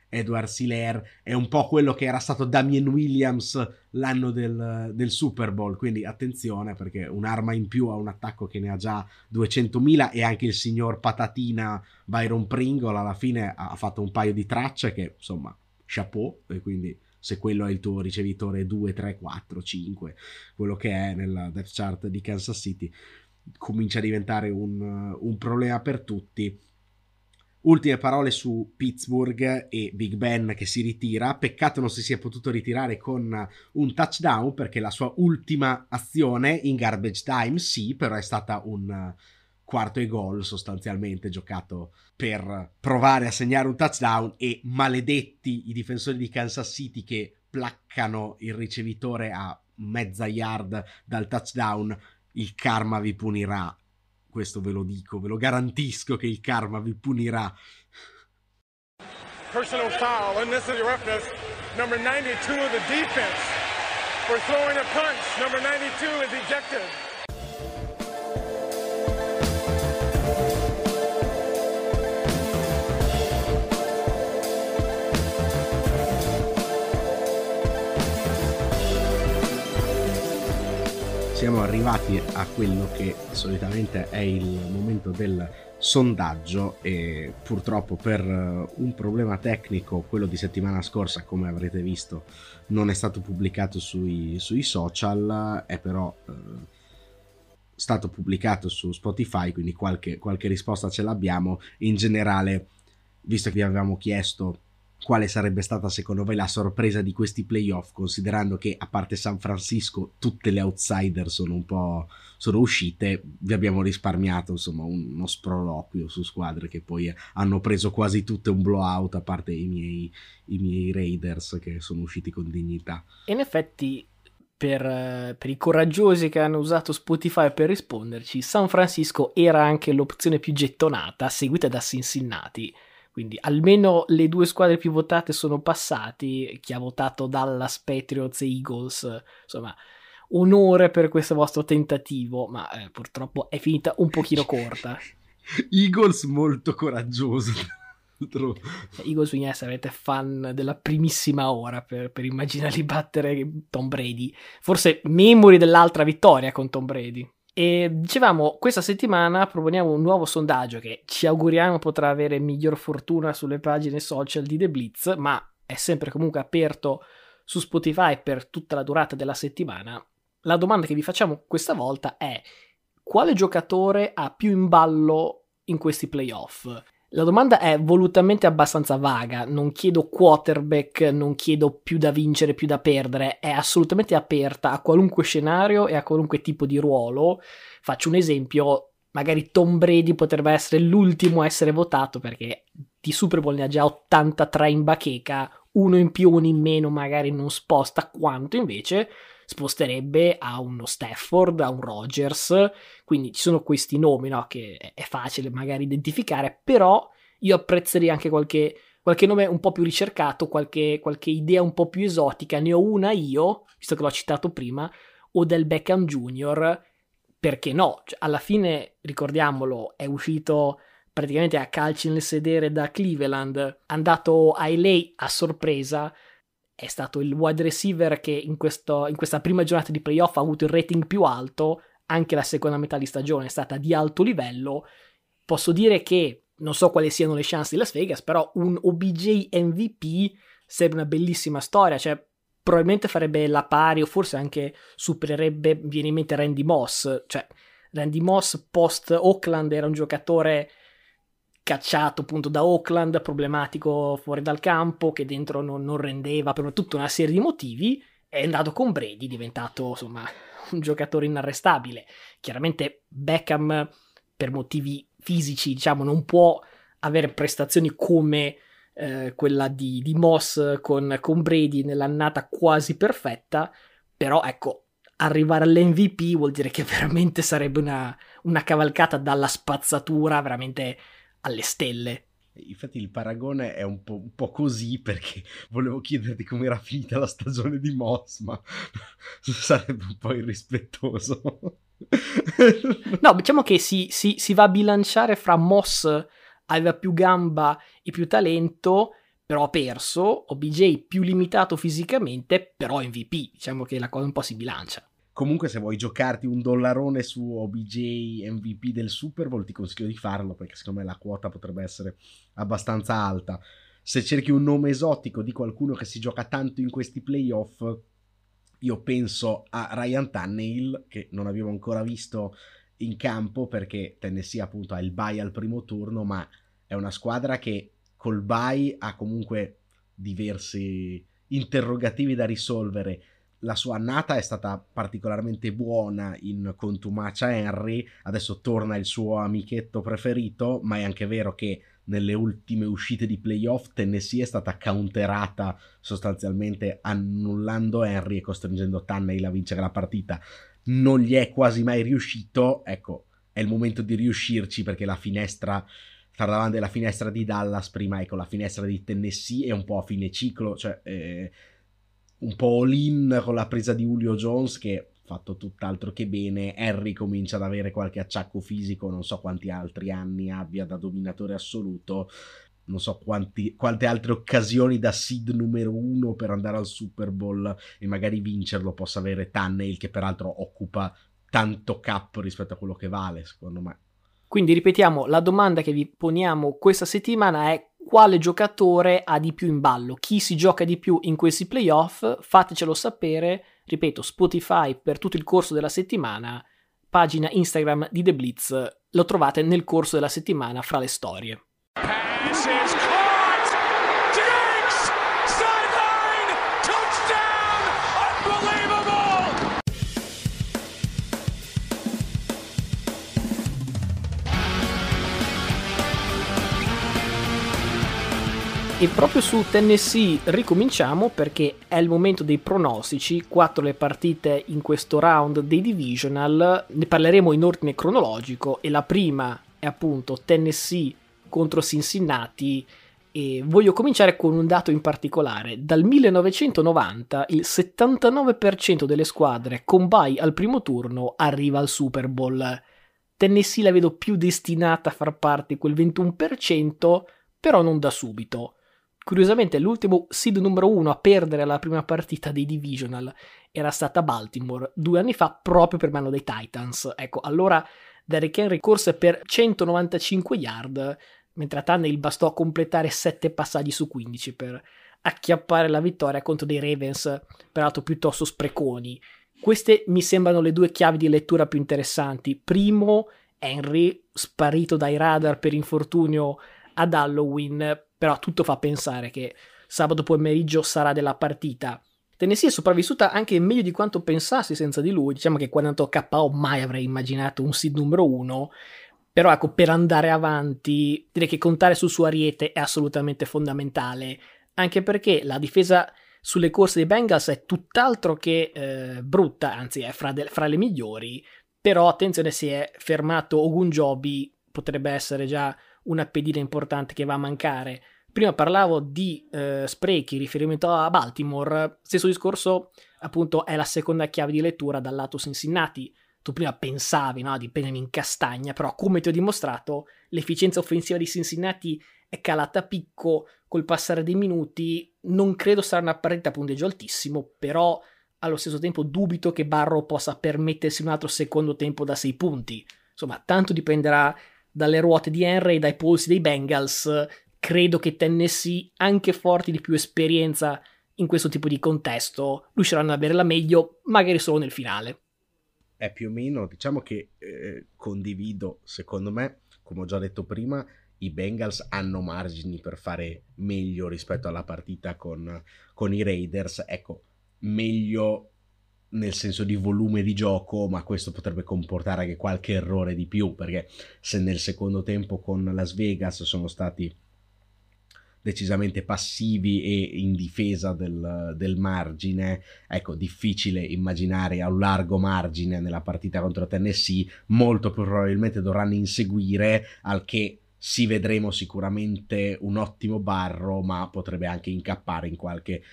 Edward Siler, è un po' quello che era stato Damien Williams l'anno del, del, Super Bowl, quindi attenzione perché un'arma in più a un attacco che ne ha già 200.000 e anche il signor Patatina Byron Pringle alla fine ha fatto un paio di tracce che insomma chapeau. E quindi se quello è il tuo ricevitore 2, 3, 4, 5, quello che è nella depth chart di Kansas City, comincia a diventare un, un problema per tutti Ultime parole su Pittsburgh e Big Ben che si ritira. Peccato non si sia potuto ritirare con un touchdown perché la sua ultima azione in garbage time, sì, però è stata un quarto e gol sostanzialmente giocato per provare a segnare un touchdown e maledetti i difensori di Kansas City che placcano il ricevitore a mezza yard dal touchdown. Il karma vi punirà questo ve lo dico, ve lo garantisco che il karma vi punirà. Personal foul, unnecessary roughness, number 92 of the defense for throwing a punch. Number 92 is ejected. Siamo arrivati a quello che solitamente è il momento del sondaggio e purtroppo per eh, un problema tecnico, quello di settimana scorsa, come avrete visto, non è stato pubblicato sui, sui social, è però eh, stato pubblicato su Spotify, quindi qualche, qualche risposta ce l'abbiamo. In generale, visto che vi avevamo chiesto quale sarebbe stata secondo voi la sorpresa di questi playoff, considerando che a parte San Francisco tutte le outsider sono un po' sono uscite, vi abbiamo risparmiato insomma uno sproloquio su squadre che poi hanno preso quasi tutte un blowout, a parte i miei, i miei Raiders che sono usciti con dignità. In effetti per, per, i coraggiosi che hanno usato Spotify per risponderci, San Francisco era anche l'opzione più gettonata, seguita da Cincinnati. Quindi almeno le due squadre più votate sono passati. Chi ha votato Dallas, Patriots e Eagles, insomma, onore per questo vostro tentativo, ma eh, purtroppo è finita un pochino corta. Eagles molto coraggioso. Eagles bisogna essere avete fan della primissima ora per, per immaginare di battere Tom Brady. Forse memori dell'altra vittoria con Tom Brady. E dicevamo, questa settimana proponiamo un nuovo sondaggio che ci auguriamo potrà avere miglior fortuna sulle pagine social di The Blitz, ma è sempre comunque aperto su Spotify per tutta la durata della settimana. La domanda che vi facciamo questa volta è quale giocatore ha più in ballo in questi playoff? La domanda è volutamente abbastanza vaga, non chiedo quarterback, non chiedo più da vincere, più da perdere, è assolutamente aperta a qualunque scenario e a qualunque tipo di ruolo. Faccio un esempio, magari Tom Brady potrebbe essere l'ultimo a essere votato perché di Super Bowl ne ha già 83 in bacheca, uno in più, uno in meno magari non sposta quanto invece sposterebbe a uno Stafford, a un Rogers, quindi ci sono questi nomi no, che è facile magari identificare, però io apprezzerei anche qualche, qualche nome un po' più ricercato, qualche, qualche, idea un po' più esotica, ne ho una io, visto che l'ho citato prima, o del Beckham Jr., perché no? Cioè, alla fine, ricordiamolo, è uscito praticamente a calci nel sedere da Cleveland, andato a LA a sorpresa, è stato il wide receiver che in, questo, in questa prima giornata di playoff ha avuto il rating più alto, anche la seconda metà di stagione è stata di alto livello, posso dire che non so quali siano le chance di Las Vegas, però un OBJ MVP sarebbe una bellissima storia, cioè probabilmente farebbe la pari o forse anche supererebbe, viene in mente Randy Moss, cioè Randy Moss post Oakland era un giocatore cacciato appunto da Oakland, problematico fuori dal campo, che dentro non, non rendeva per tutta una serie di motivi, è andato con Brady, diventato insomma un giocatore inarrestabile. Chiaramente Beckham per motivi fisici, diciamo, non può avere prestazioni come eh, quella di, di Moss con, con Brady nell'annata quasi perfetta, però ecco, arrivare all'MVP vuol dire che veramente sarebbe una, una cavalcata dalla spazzatura veramente alle stelle. Infatti il paragone è un po', un po', così perché volevo chiederti come era finita la stagione di Moss, ma sarebbe un po' irrispettoso. no, diciamo che si, si, si, va a bilanciare fra Moss aveva più gamba e più talento, però ha perso, OBJ più limitato fisicamente, però MVP. Diciamo che la cosa un po' si bilancia. Comunque, se vuoi giocarti un dollarone su OBJ MVP del Super Bowl, ti consiglio di farlo perché secondo me la quota potrebbe essere abbastanza alta. Se cerchi un nome esotico di qualcuno che si gioca tanto in questi playoff, io penso a Ryan Tannehill, che non avevo ancora visto in campo perché Tennessee appunto ha il bye al primo turno, ma è una squadra che col bye ha comunque diversi interrogativi da risolvere la sua annata è stata particolarmente buona in contumacia Henry, adesso torna il suo amichetto preferito, ma è anche vero che nelle ultime uscite di playoff Tennessee è stata counterata sostanzialmente annullando Henry e costringendo Tannehill a vincere la partita. Non gli è quasi mai riuscito, ecco, è il momento di riuscirci perché la finestra sta davanti alla finestra di Dallas prima, ecco, la finestra di Tennessee è un po' a fine ciclo, cioè eh, un po' all-in con la presa di Julio Jones che fatto tutt'altro che bene. Harry comincia ad avere qualche acciacco fisico, non so quanti altri anni abbia da dominatore assoluto. Non so quanti, quante altre occasioni da seed numero uno per andare al Super Bowl e magari vincerlo possa avere Tannehill, che peraltro occupa tanto cap rispetto a quello che vale, secondo me. Quindi ripetiamo, la domanda che vi poniamo questa settimana è quale giocatore ha di più in ballo, chi si gioca di più in questi playoff, fatecelo sapere, ripeto, Spotify per tutto il corso della settimana, pagina Instagram di The Blitz, lo trovate nel corso della settimana fra le storie. E proprio su Tennessee ricominciamo perché è il momento dei pronostici, quattro le partite in questo round dei divisional, ne parleremo in ordine cronologico e la prima è appunto Tennessee contro Cincinnati e voglio cominciare con un dato in particolare. Dal 1990 il 79% delle squadre con bye al primo turno arriva al Super Bowl. Tennessee la vedo più destinata a far parte quel 21%, però non da subito. Curiosamente, l'ultimo seed numero uno a perdere la prima partita dei divisional era stata Baltimore due anni fa, proprio per mano dei Titans. Ecco, allora Derrick Henry corse per 195 yard, mentre a Tannehill bastò completare 7 passaggi su 15 per acchiappare la vittoria contro dei Ravens, peraltro piuttosto spreconi. Queste mi sembrano le due chiavi di lettura più interessanti. Primo, Henry sparito dai radar per infortunio ad Halloween, però tutto fa pensare che sabato pomeriggio sarà della partita. Tennessee è sopravvissuta anche meglio di quanto pensassi senza di lui. Diciamo che quando andato KO mai avrei immaginato un seed numero uno. Però ecco, per andare avanti, direi che contare sul suo ariete è assolutamente fondamentale. Anche perché la difesa sulle corse dei Bengals è tutt'altro che eh, brutta, anzi è fra, de- fra, le migliori. Però attenzione, si è fermato Ogunjobi, potrebbe essere già una pedina importante che va a mancare. Prima parlavo di eh, sprechi, riferimento a Baltimore, stesso discorso appunto è la seconda chiave di lettura dal lato Cincinnati. Tu prima pensavi no, di in castagna, però come ti ho dimostrato, l'efficienza offensiva di Cincinnati è calata a picco col passare dei minuti. Non credo sarà una partita a punteggio altissimo, però allo stesso tempo dubito che Barrow possa permettersi un altro secondo tempo da 6 punti. Insomma, tanto dipenderà dalle ruote di Henry e dai polsi dei Bengals. Credo che Tennessee, anche forti di più esperienza in questo tipo di contesto, riusciranno ad avere la meglio, magari solo nel finale. È più o meno, diciamo che eh, condivido, secondo me, come ho già detto prima, i Bengals hanno margini per fare meglio rispetto alla partita con, con i Raiders. Ecco, meglio nel senso di volume di gioco, ma questo potrebbe comportare anche qualche errore di più, perché se nel secondo tempo con Las Vegas sono stati decisamente passivi e in difesa del, del, margine, ecco, difficile immaginare a un largo margine nella partita contro Tennessee, molto probabilmente dovranno inseguire, al che si vedremo sicuramente un ottimo barro, ma potrebbe anche incappare in qualche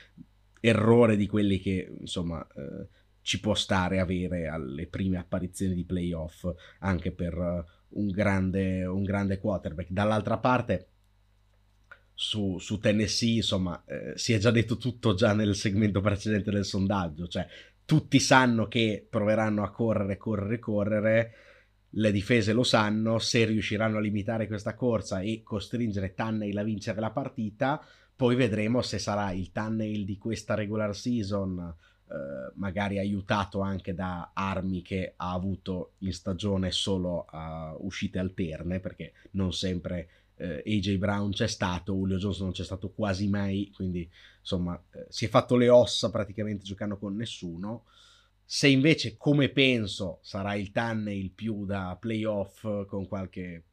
errore di quelli che insomma eh, ci può stare avere alle prime apparizioni di playoff anche per uh, un, grande, un grande quarterback. Dall'altra parte su, su Tennessee insomma eh, si è già detto tutto già nel segmento precedente del sondaggio, cioè tutti sanno che proveranno a correre, correre, correre le difese lo sanno, se riusciranno a limitare questa corsa e costringere Tannehill a vincere la partita, poi vedremo se sarà il Tannehill di questa regular season, eh, magari aiutato anche da armi che ha avuto in stagione solo a uscite alterne, perché non sempre eh, AJ Brown c'è stato, Julio Jones non c'è stato quasi mai, quindi insomma eh, si è fatto le ossa praticamente giocando con nessuno. Se invece, come penso, sarà il Tannehill più da playoff con qualche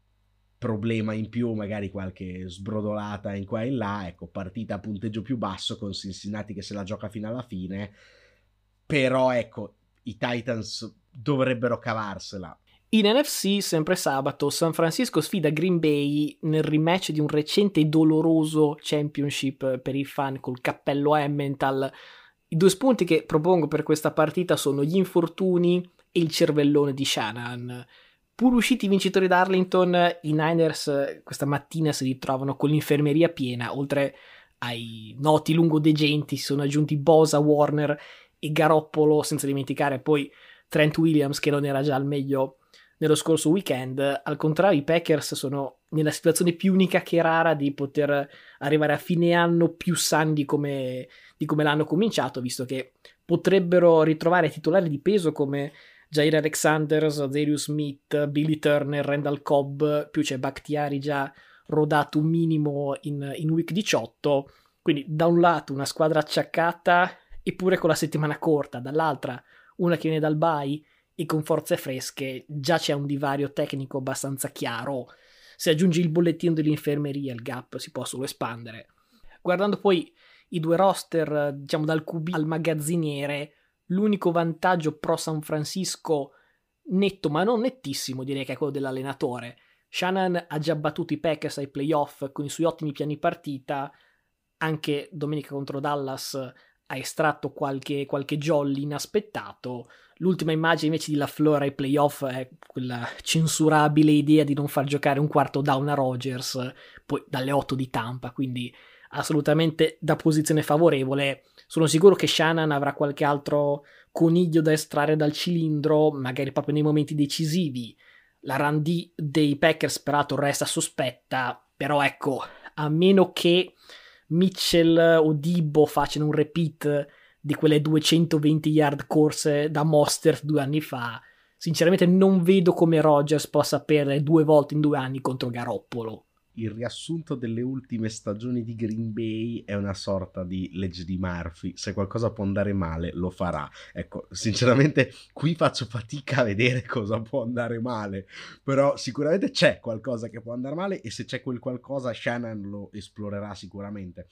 problema in più, magari qualche sbrodolata in qua e in là, ecco, partita a punteggio più basso con Cincinnati che se la gioca fino alla fine, però ecco, i Titans dovrebbero cavarsela. In NFC, sempre sabato, San Francisco sfida Green Bay nel rematch di un recente e doloroso championship per i fan col cappello Emmental. I due spunti che propongo per questa partita sono gli infortuni e il cervellone di Shanahan. Pur usciti vincitori d'Arlington, i Niners questa mattina si ritrovano con l'infermeria piena, oltre ai noti lungodegenti si sono aggiunti Bosa, Warner e Garoppolo, senza dimenticare poi Trent Williams che non era già al meglio nello scorso weekend. Al contrario, i Packers sono nella situazione più unica che rara di poter arrivare a fine anno più sani di come, di come l'hanno cominciato, visto che potrebbero ritrovare titolari di peso come Jair Alexander, Zarius Smith, Billy Turner, Randall Cobb, più c'è Bakhtiari già rodato un minimo in, in week 18. Quindi da un lato una squadra acciaccata eppure con la settimana corta, dall'altra una che viene dal bye e con forze fresche, già c'è un divario tecnico abbastanza chiaro. Se aggiungi il bollettino dell'infermeria, il gap si può solo espandere. Guardando poi i due roster, diciamo dal QB al magazziniere, L'unico vantaggio pro San Francisco netto, ma non nettissimo, direi che è quello dell'allenatore. Shannon ha già battuto i Packers ai playoff con i suoi ottimi piani partita. Anche domenica contro Dallas ha estratto qualche, qualche jolly inaspettato. L'ultima immagine invece di LaFleur ai playoff è quella censurabile idea di non far giocare un quarto down a Rogers, poi dalle 8 di Tampa, quindi assolutamente da posizione favorevole. Sono sicuro che Shannon avrà qualche altro coniglio da estrarre dal cilindro, magari proprio nei momenti decisivi. La run dei Packers peraltro resta sospetta, però ecco, a meno che Mitchell o Dibbo facciano un repeat di quelle 220 yard corse da Monster due anni fa, sinceramente non vedo come Rogers possa perdere due volte in due anni contro Garoppolo il riassunto delle ultime stagioni di Green Bay è una sorta di legge di Murphy. Se qualcosa può andare male, lo farà. Ecco, sinceramente, qui faccio fatica a vedere cosa può andare male. Però sicuramente c'è qualcosa che può andare male e se c'è quel qualcosa, Shannon lo esplorerà sicuramente.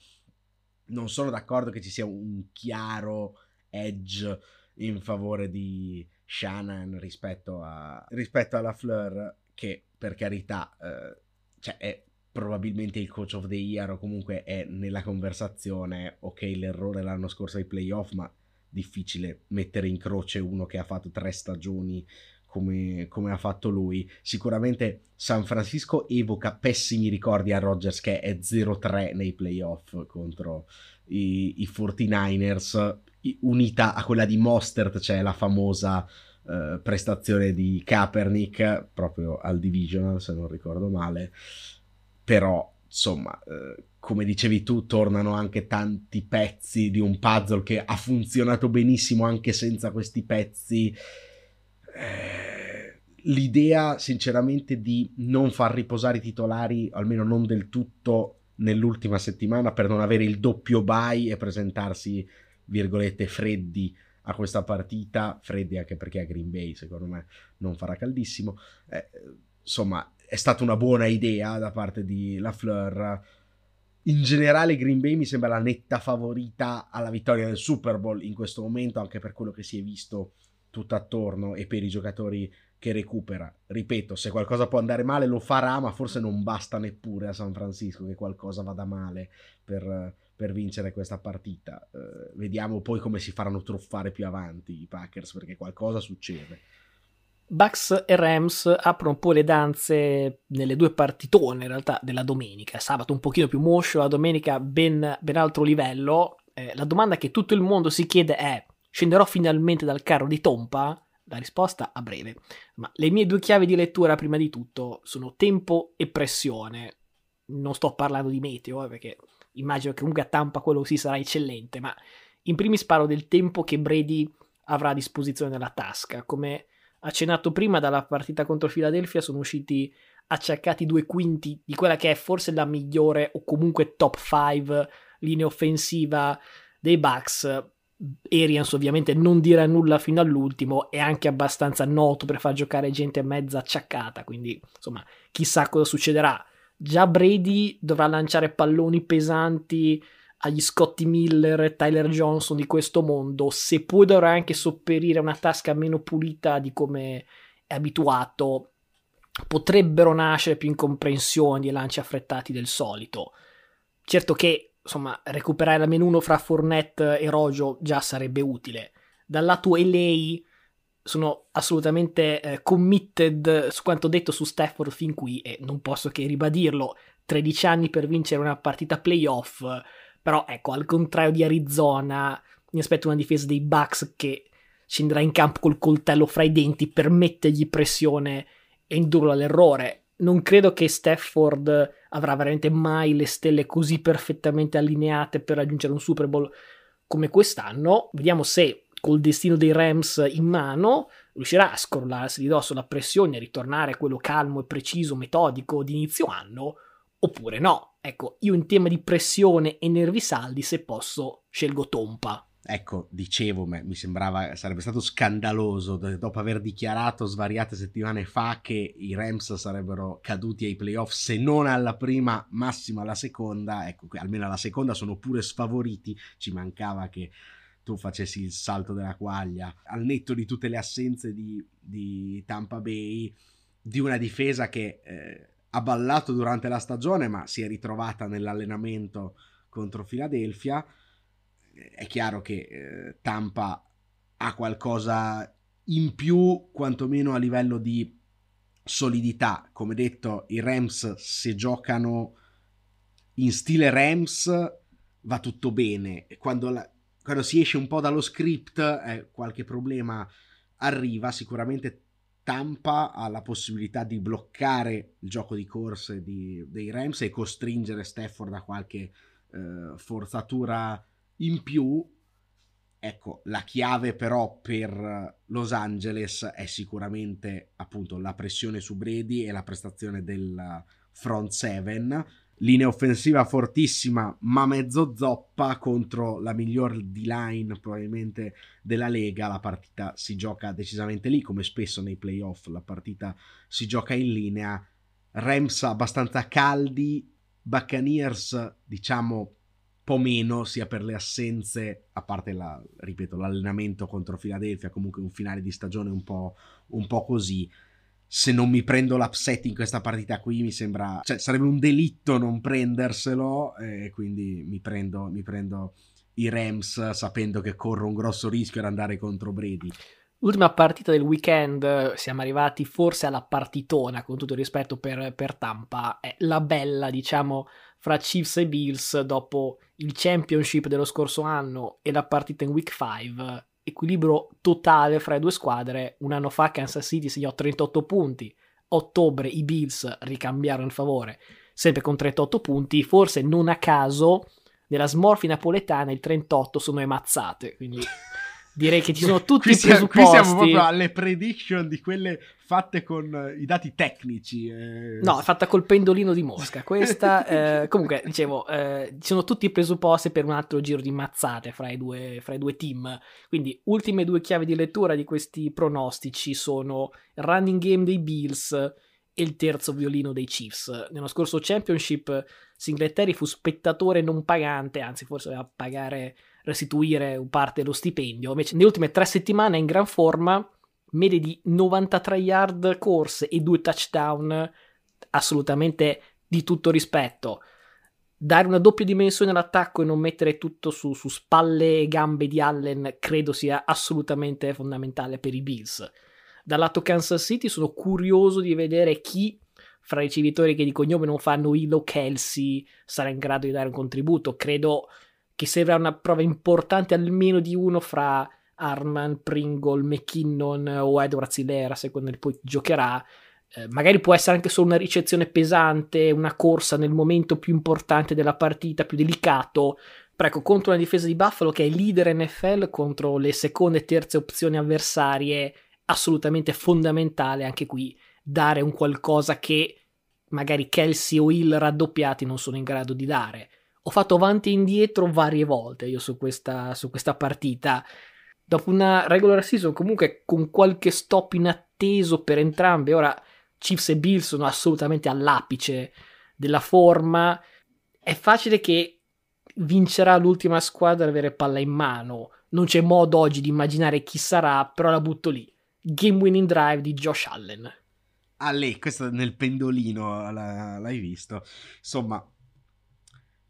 Non sono d'accordo che ci sia un chiaro edge in favore di Shannon rispetto, a, rispetto alla Fleur, che per carità... Eh, cioè è probabilmente il coach of the year o comunque è nella conversazione, ok l'errore l'anno scorso ai playoff, ma difficile mettere in croce uno che ha fatto tre stagioni come, come, ha fatto lui. Sicuramente San Francisco evoca pessimi ricordi a Rodgers che è 0-3 nei playoff contro i, i 49ers unita a quella di Mostert, cioè la famosa eh, prestazione di Kaepernick proprio al Divisional, se non ricordo male. Però, insomma, eh, come dicevi tu, tornano anche tanti pezzi di un puzzle che ha funzionato benissimo anche senza questi pezzi. Eh, l'idea, sinceramente, di non far riposare i titolari, almeno non del tutto, nell'ultima settimana per non avere il doppio bye e presentarsi, virgolette, freddi a questa partita, freddi anche perché a Green Bay secondo me non farà caldissimo. Eh, insomma, è stata una buona idea da parte di Lafleur. In generale Green Bay mi sembra la netta favorita alla vittoria del Super Bowl in questo momento, anche per quello che si è visto tutto attorno e per i giocatori che recupera. Ripeto, se qualcosa può andare male lo farà, ma forse non basta neppure a San Francisco che qualcosa vada male per, per vincere questa partita. Uh, vediamo poi come si faranno truffare più avanti i Packers perché qualcosa succede. Bucks e Rams aprono poi le danze nelle due partitone in realtà della domenica. Sabato un pochino più moscio, la domenica ben, ben altro livello. Eh, la domanda che tutto il mondo si chiede è: scenderò finalmente dal carro di Tompa? La risposta a breve. Ma le mie due chiavi di lettura, prima di tutto, sono tempo e pressione. Non sto parlando di meteo, eh, perché immagino che comunque a Tampa quello sì sarà eccellente, ma in primis parlo del tempo che Brady avrà a disposizione nella tasca. Come accennato prima, dalla partita contro Philadelphia sono usciti acciaccati due quinti di quella che è forse la migliore o comunque top 5 linea offensiva dei Bucks. Arians ovviamente non dirà nulla fino all'ultimo, è anche abbastanza noto per far giocare gente mezza acciaccata, quindi insomma chissà cosa succederà già Brady dovrà lanciare palloni pesanti agli Scotty Miller e Tyler Johnson di questo mondo, se poi dovrà anche sopperire una tasca meno pulita di come è abituato, potrebbero nascere più incomprensioni e lanci affrettati del solito. Certo che, insomma, recuperare la menu fra Fournette e Rojo già sarebbe utile. Dal lato LA sono assolutamente eh, committed su quanto detto su Stafford fin qui e non posso che ribadirlo. 13 anni per vincere una partita playoff, però ecco, al contrario di Arizona, mi aspetto una difesa dei Bucks che scenderà in campo col coltello fra i denti per mettergli pressione e indurlo all'errore. Non credo che Stafford avrà veramente mai le stelle così perfettamente allineate per raggiungere un Super Bowl come quest'anno. Vediamo se col destino dei Rams in mano, riuscirà a scrollarsi di dosso la pressione e ritornare a quello calmo e preciso, metodico di inizio anno, oppure no. Ecco, io in tema di pressione e nervi saldi, se posso, scelgo Tompa. Ecco, dicevo, mi sembrava sarebbe stato scandaloso dopo aver dichiarato svariate settimane fa che i Rams sarebbero caduti ai playoff, se non alla prima, massimo alla seconda. Ecco, almeno alla seconda sono pure sfavoriti. Ci mancava che tu facessi il salto della quaglia, al netto di tutte le assenze di, di Tampa Bay, di una difesa che eh, ha ballato durante la stagione, ma si è ritrovata nell'allenamento contro Philadelphia. È chiaro che eh, Tampa ha qualcosa in più, quantomeno a livello di solidità. Come detto, i Rams se giocano in stile Rams va tutto bene. Quando la, quando si esce un po' dallo script, eh, qualche problema arriva. Sicuramente Tampa ha la possibilità di bloccare il gioco di corse di, dei Rams e costringere Stafford a qualche eh, forzatura in più. Ecco, la chiave però per Los Angeles è sicuramente appunto la pressione su Brady e la prestazione del front seven linea offensiva fortissima ma mezzo zoppa contro la miglior D-line probabilmente della Lega. La partita si gioca decisamente lì come spesso nei playoff la partita si gioca in linea. Rams abbastanza caldi Buccaneers diciamo po' meno sia per le assenze a parte la, ripeto l'allenamento contro Philadelphia comunque un finale di stagione un po', un po così se non mi prendo l'upset in questa partita qui mi sembra, cioè sarebbe un delitto non prenderselo e quindi mi prendo, mi prendo i Rams sapendo che corro un grosso rischio ad andare contro Brady. L'ultima partita del weekend, siamo arrivati forse alla partitona, con tutto il rispetto per, per Tampa, è la bella, diciamo, fra Chiefs e Bills dopo il championship dello scorso anno e la partita in week 5. Equilibrio totale fra le due squadre. Un anno fa Kansas City segnò 38 punti. Ottobre i Bills ricambiarono il favore, sempre con 38 punti. Forse non a caso, nella smorfia napoletana il 38 sono le mazzate. Quindi direi che ci sono tutti qui i presupposti. Qui siamo proprio alle prediction di quelle fatte con i dati tecnici. Eh. No, è fatta col pendolino di Mosca. Questa, eh, comunque, dicevo, eh, ci sono tutti i presupposti per un altro giro di mazzate fra i, due, fra i due team. Quindi, ultime due chiavi di lettura di questi pronostici sono il running game dei Bills e il terzo violino dei Chiefs. Nello scorso championship Singletary fu spettatore non pagante, anzi forse doveva pagare restituire un parte dello stipendio. Invece, nelle ultime tre settimane è in gran forma, medie di 93 yard corse e due touchdown, assolutamente di tutto rispetto. Dare una doppia dimensione all'attacco e non mettere tutto su, su spalle e gambe di Allen credo sia assolutamente fondamentale per i Bills. Dal lato Kansas City sono curioso di vedere chi fra i ricevitori che di cognome non fanno Hilo Kelsey sarà in grado di dare un contributo. Credo che serva una prova importante almeno di uno fra Arman, Pringle, McKinnon o Edward Zilera, secondo il poi giocherà. Eh, magari può essere anche solo una ricezione pesante, una corsa nel momento più importante della partita, più delicato. Però ecco, contro una difesa di Buffalo che è leader NFL contro le seconde e terze opzioni avversarie, assolutamente fondamentale anche qui dare un qualcosa che magari Kelsey o Hill raddoppiati non sono in grado di dare ho fatto avanti e indietro varie volte io su questa, su questa partita. Dopo una regular season, comunque con qualche stop inatteso per entrambe, ora Chiefs e Bills sono assolutamente all'apice della forma. È facile che vincerà l'ultima squadra ad avere palla in mano. Non c'è modo oggi di immaginare chi sarà, però la butto lì. Game winning drive di Josh Allen. Ah, lei, questo nel pendolino l'hai visto. Insomma,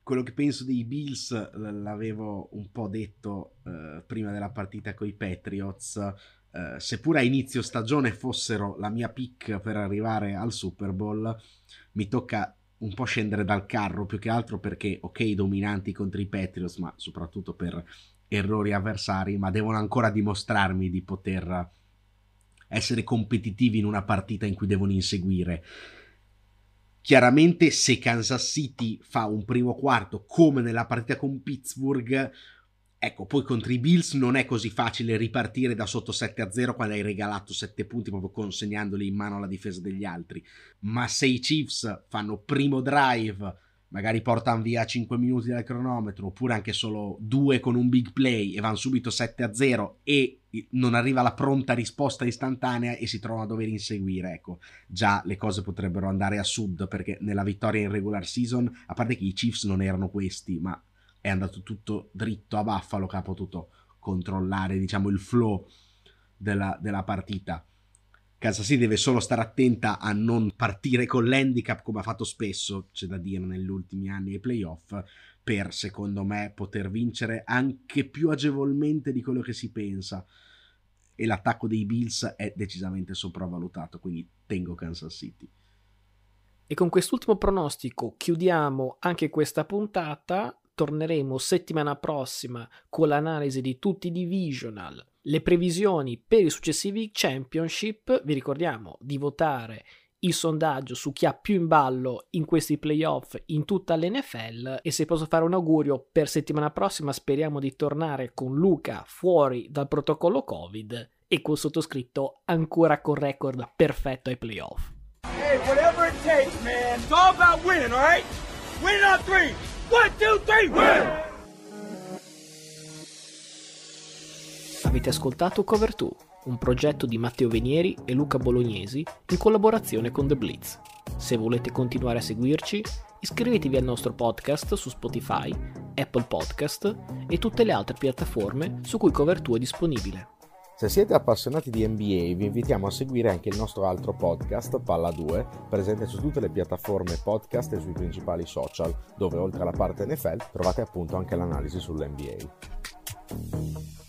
quello che penso dei Bills l'avevo un po' detto eh, prima della partita con i Patriots. Eh, seppur a inizio stagione fossero la mia pick per arrivare al Super Bowl, mi tocca un po' scendere dal carro più che altro perché, ok, dominanti contro i Patriots, ma soprattutto per errori avversari, ma devono ancora dimostrarmi di poter essere competitivi in una partita in cui devono inseguire. Chiaramente se Kansas City fa un primo quarto come nella partita con Pittsburgh, ecco, poi contro i Bills non è così facile ripartire da sotto 7-0 quando hai regalato 7 punti proprio consegnandoli in mano alla difesa degli altri. Ma se i Chiefs fanno primo drive magari portano via 5 minuti dal cronometro, oppure anche solo 2 con un big play e vanno subito 7 a 0 e non arriva la pronta risposta istantanea e si trovano a dover inseguire. Ecco, già le cose potrebbero andare a sud perché nella vittoria in regular season, a parte che i Chiefs non erano questi, ma è andato tutto dritto a Buffalo che ha potuto controllare, diciamo, il flow della, della partita. Kansas City deve solo stare attenta a non partire con l'handicap come ha fatto spesso, c'è da dire, negli ultimi anni ai playoff, per secondo me poter vincere anche più agevolmente di quello che si pensa. E l'attacco dei Bills è decisamente sopravvalutato, quindi tengo Kansas City. E con quest'ultimo pronostico chiudiamo anche questa puntata. Torneremo settimana prossima con l'analisi di tutti i divisional le previsioni per i successivi championship, vi ricordiamo di votare il sondaggio su chi ha più in ballo in questi playoff in tutta l'NFL e se posso fare un augurio per settimana prossima speriamo di tornare con Luca fuori dal protocollo Covid e col sottoscritto ancora con record perfetto ai playoff. Hey, whatever it takes, man. It's all about winning, all right? Winning on three. One, two, three, win! Avete ascoltato Cover 2, un progetto di Matteo Venieri e Luca Bolognesi in collaborazione con The Blitz. Se volete continuare a seguirci, iscrivetevi al nostro podcast su Spotify, Apple Podcast e tutte le altre piattaforme su cui Cover 2 è disponibile. Se siete appassionati di NBA vi invitiamo a seguire anche il nostro altro podcast, Palla 2, presente su tutte le piattaforme podcast e sui principali social, dove oltre alla parte NFL trovate appunto anche l'analisi sull'NBA.